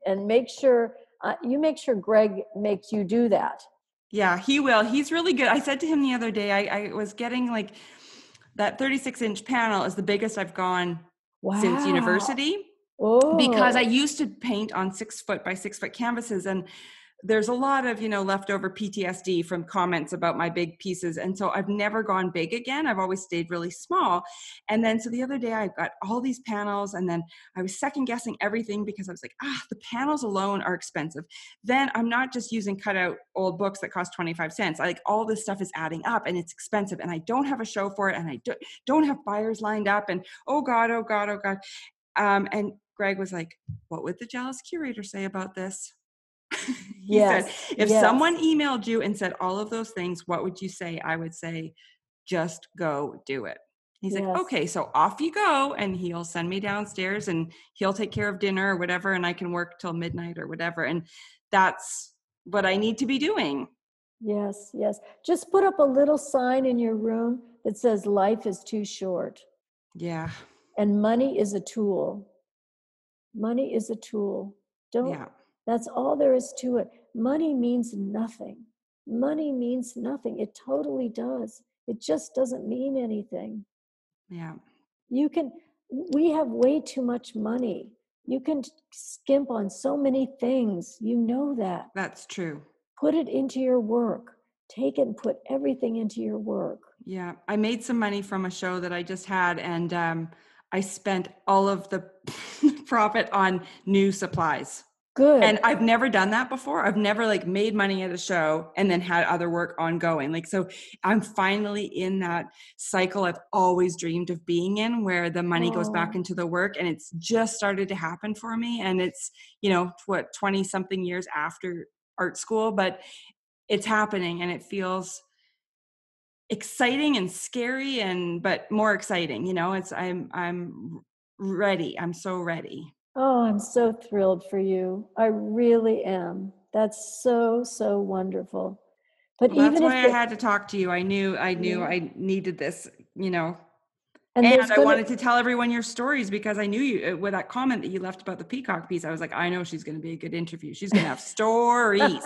and make sure uh, you make sure Greg makes you do that. Yeah, he will. He's really good. I said to him the other day, I, I was getting like that 36 inch panel is the biggest I've gone wow. since university. Oh. Because I used to paint on six foot by six foot canvases and there's a lot of you know leftover ptsd from comments about my big pieces and so i've never gone big again. I've always stayed really small. And then so the other day i got all these panels and then i was second guessing everything because i was like ah the panels alone are expensive. Then i'm not just using cutout old books that cost 25 cents. I, like all this stuff is adding up and it's expensive and i don't have a show for it and i do, don't have buyers lined up and oh god oh god oh god. Um, and greg was like what would the jealous curator say about this yes. said, if yes. someone emailed you and said all of those things, what would you say? I would say, just go do it. He's yes. like, okay, so off you go. And he'll send me downstairs and he'll take care of dinner or whatever. And I can work till midnight or whatever. And that's what I need to be doing. Yes, yes. Just put up a little sign in your room that says, life is too short. Yeah. And money is a tool. Money is a tool. Don't yeah that's all there is to it. Money means nothing. Money means nothing. It totally does. It just doesn't mean anything. Yeah. You can, we have way too much money. You can skimp on so many things. You know that. That's true. Put it into your work. Take it and put everything into your work. Yeah. I made some money from a show that I just had, and um, I spent all of the profit on new supplies. Good. And I've never done that before. I've never like made money at a show and then had other work ongoing. Like, so I'm finally in that cycle I've always dreamed of being in where the money oh. goes back oh. into the work and it's just started to happen for me. And it's, you know, what, 20 something years after art school, but it's happening and it feels exciting and scary and, but more exciting, you know, it's, I'm, I'm ready. I'm so ready. Oh, I'm so thrilled for you. I really am. That's so so wonderful. But well, even that's why I had to talk to you. I knew I knew yeah. I needed this, you know. And, and I wanted to tell everyone your stories because I knew you uh, with that comment that you left about the peacock piece. I was like, I know she's going to be a good interview. She's going to have stories.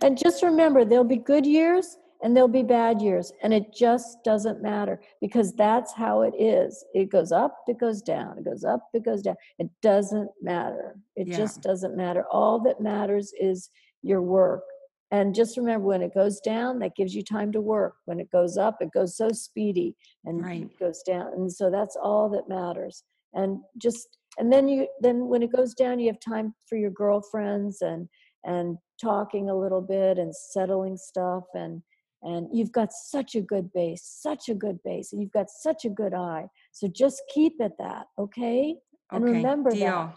and just remember, there'll be good years and there'll be bad years and it just doesn't matter because that's how it is. It goes up it goes down it goes up it goes down. It doesn't matter. It Yeah. just doesn't matter. All that matters is your work. And just remember when it goes down that gives you time to work. When it goes up it goes so speedy and Right. it goes down. And so that's all that matters. And just and then you then when it goes down you have time for your girlfriends and and talking a little bit and settling stuff and and you've got such a good base such a good base and you've got such a good eye so just keep at that okay and okay, remember deal. that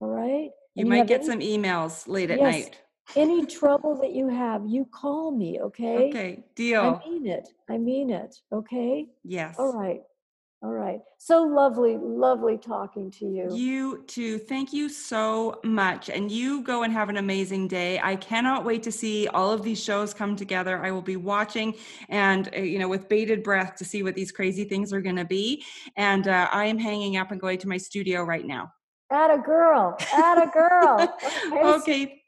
all right You And might get any- some emails late at Yes, night. any trouble that you have you call me okay Okay, deal. i mean it i mean it okay yes. all right all right so lovely lovely talking to you You too. Thank you so much. And you go and have an amazing day. I cannot wait to see all of these shows come together. I will be watching and, uh, you know, with bated breath to see what these crazy things are going to be. And uh, I am hanging up and going to my studio right now. At a girl, at a girl. Okay, okay.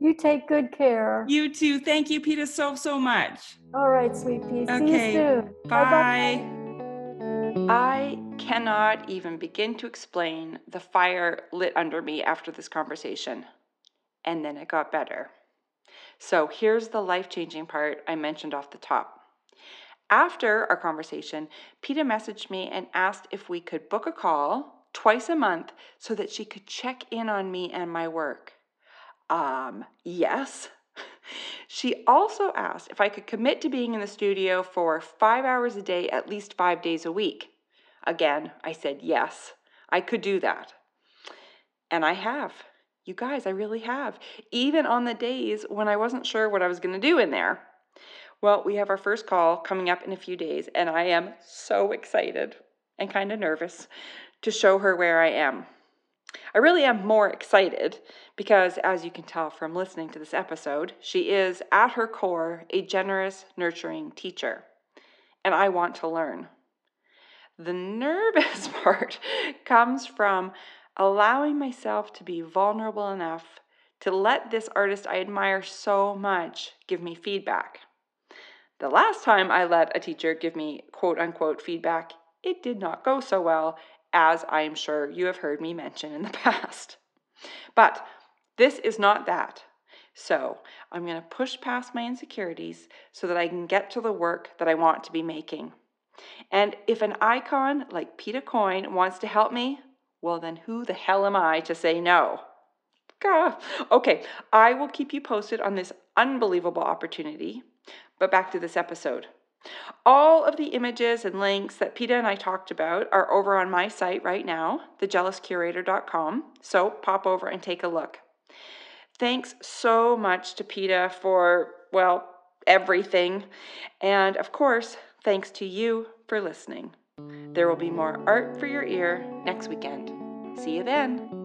You take good care. You too. Thank you, Petah, so, so much. All right, sweet pea. See Okay, you soon. Bye-bye. I cannot even begin to explain the fire lit under me after this conversation. And then it got better. So here's the life changing part I mentioned off the top. After our conversation, Petah messaged me and asked if we could book a call twice a month so that she could check in on me and my work. Um, yes. She also asked if I could commit to being in the studio for five hours a day, at least five days a week. Again, I said yes, I could do that. And I have. You guys, I really have. Even on the days when I wasn't sure what I was going to do in there. Well, we have our first call coming up in a few days, and I am so excited and kind of nervous to show her where I am. I really am more excited because, as you can tell from listening to this episode, she is at her core a generous, nurturing teacher. And I want to learn. The nervous part comes from allowing myself to be vulnerable enough to let this artist I admire so much give me feedback. The last time I let a teacher give me quote unquote feedback, it did not go so well, as I am sure you have heard me mention in the past. But this is not that. So I'm going to push past my insecurities so that I can get to the work that I want to be making. And if an icon like Petah Coyne wants to help me, well, then who the hell am I to say no? Gah. Okay, I will keep you posted on this unbelievable opportunity. But back to this episode. All of the images and links that Petah and I talked about are over on my site right now, thejealouscurator.com. So pop over and take a look. Thanks so much to Petah for, well, everything. And of course, thanks to you for listening. There will be more art for your ear next weekend. See you then.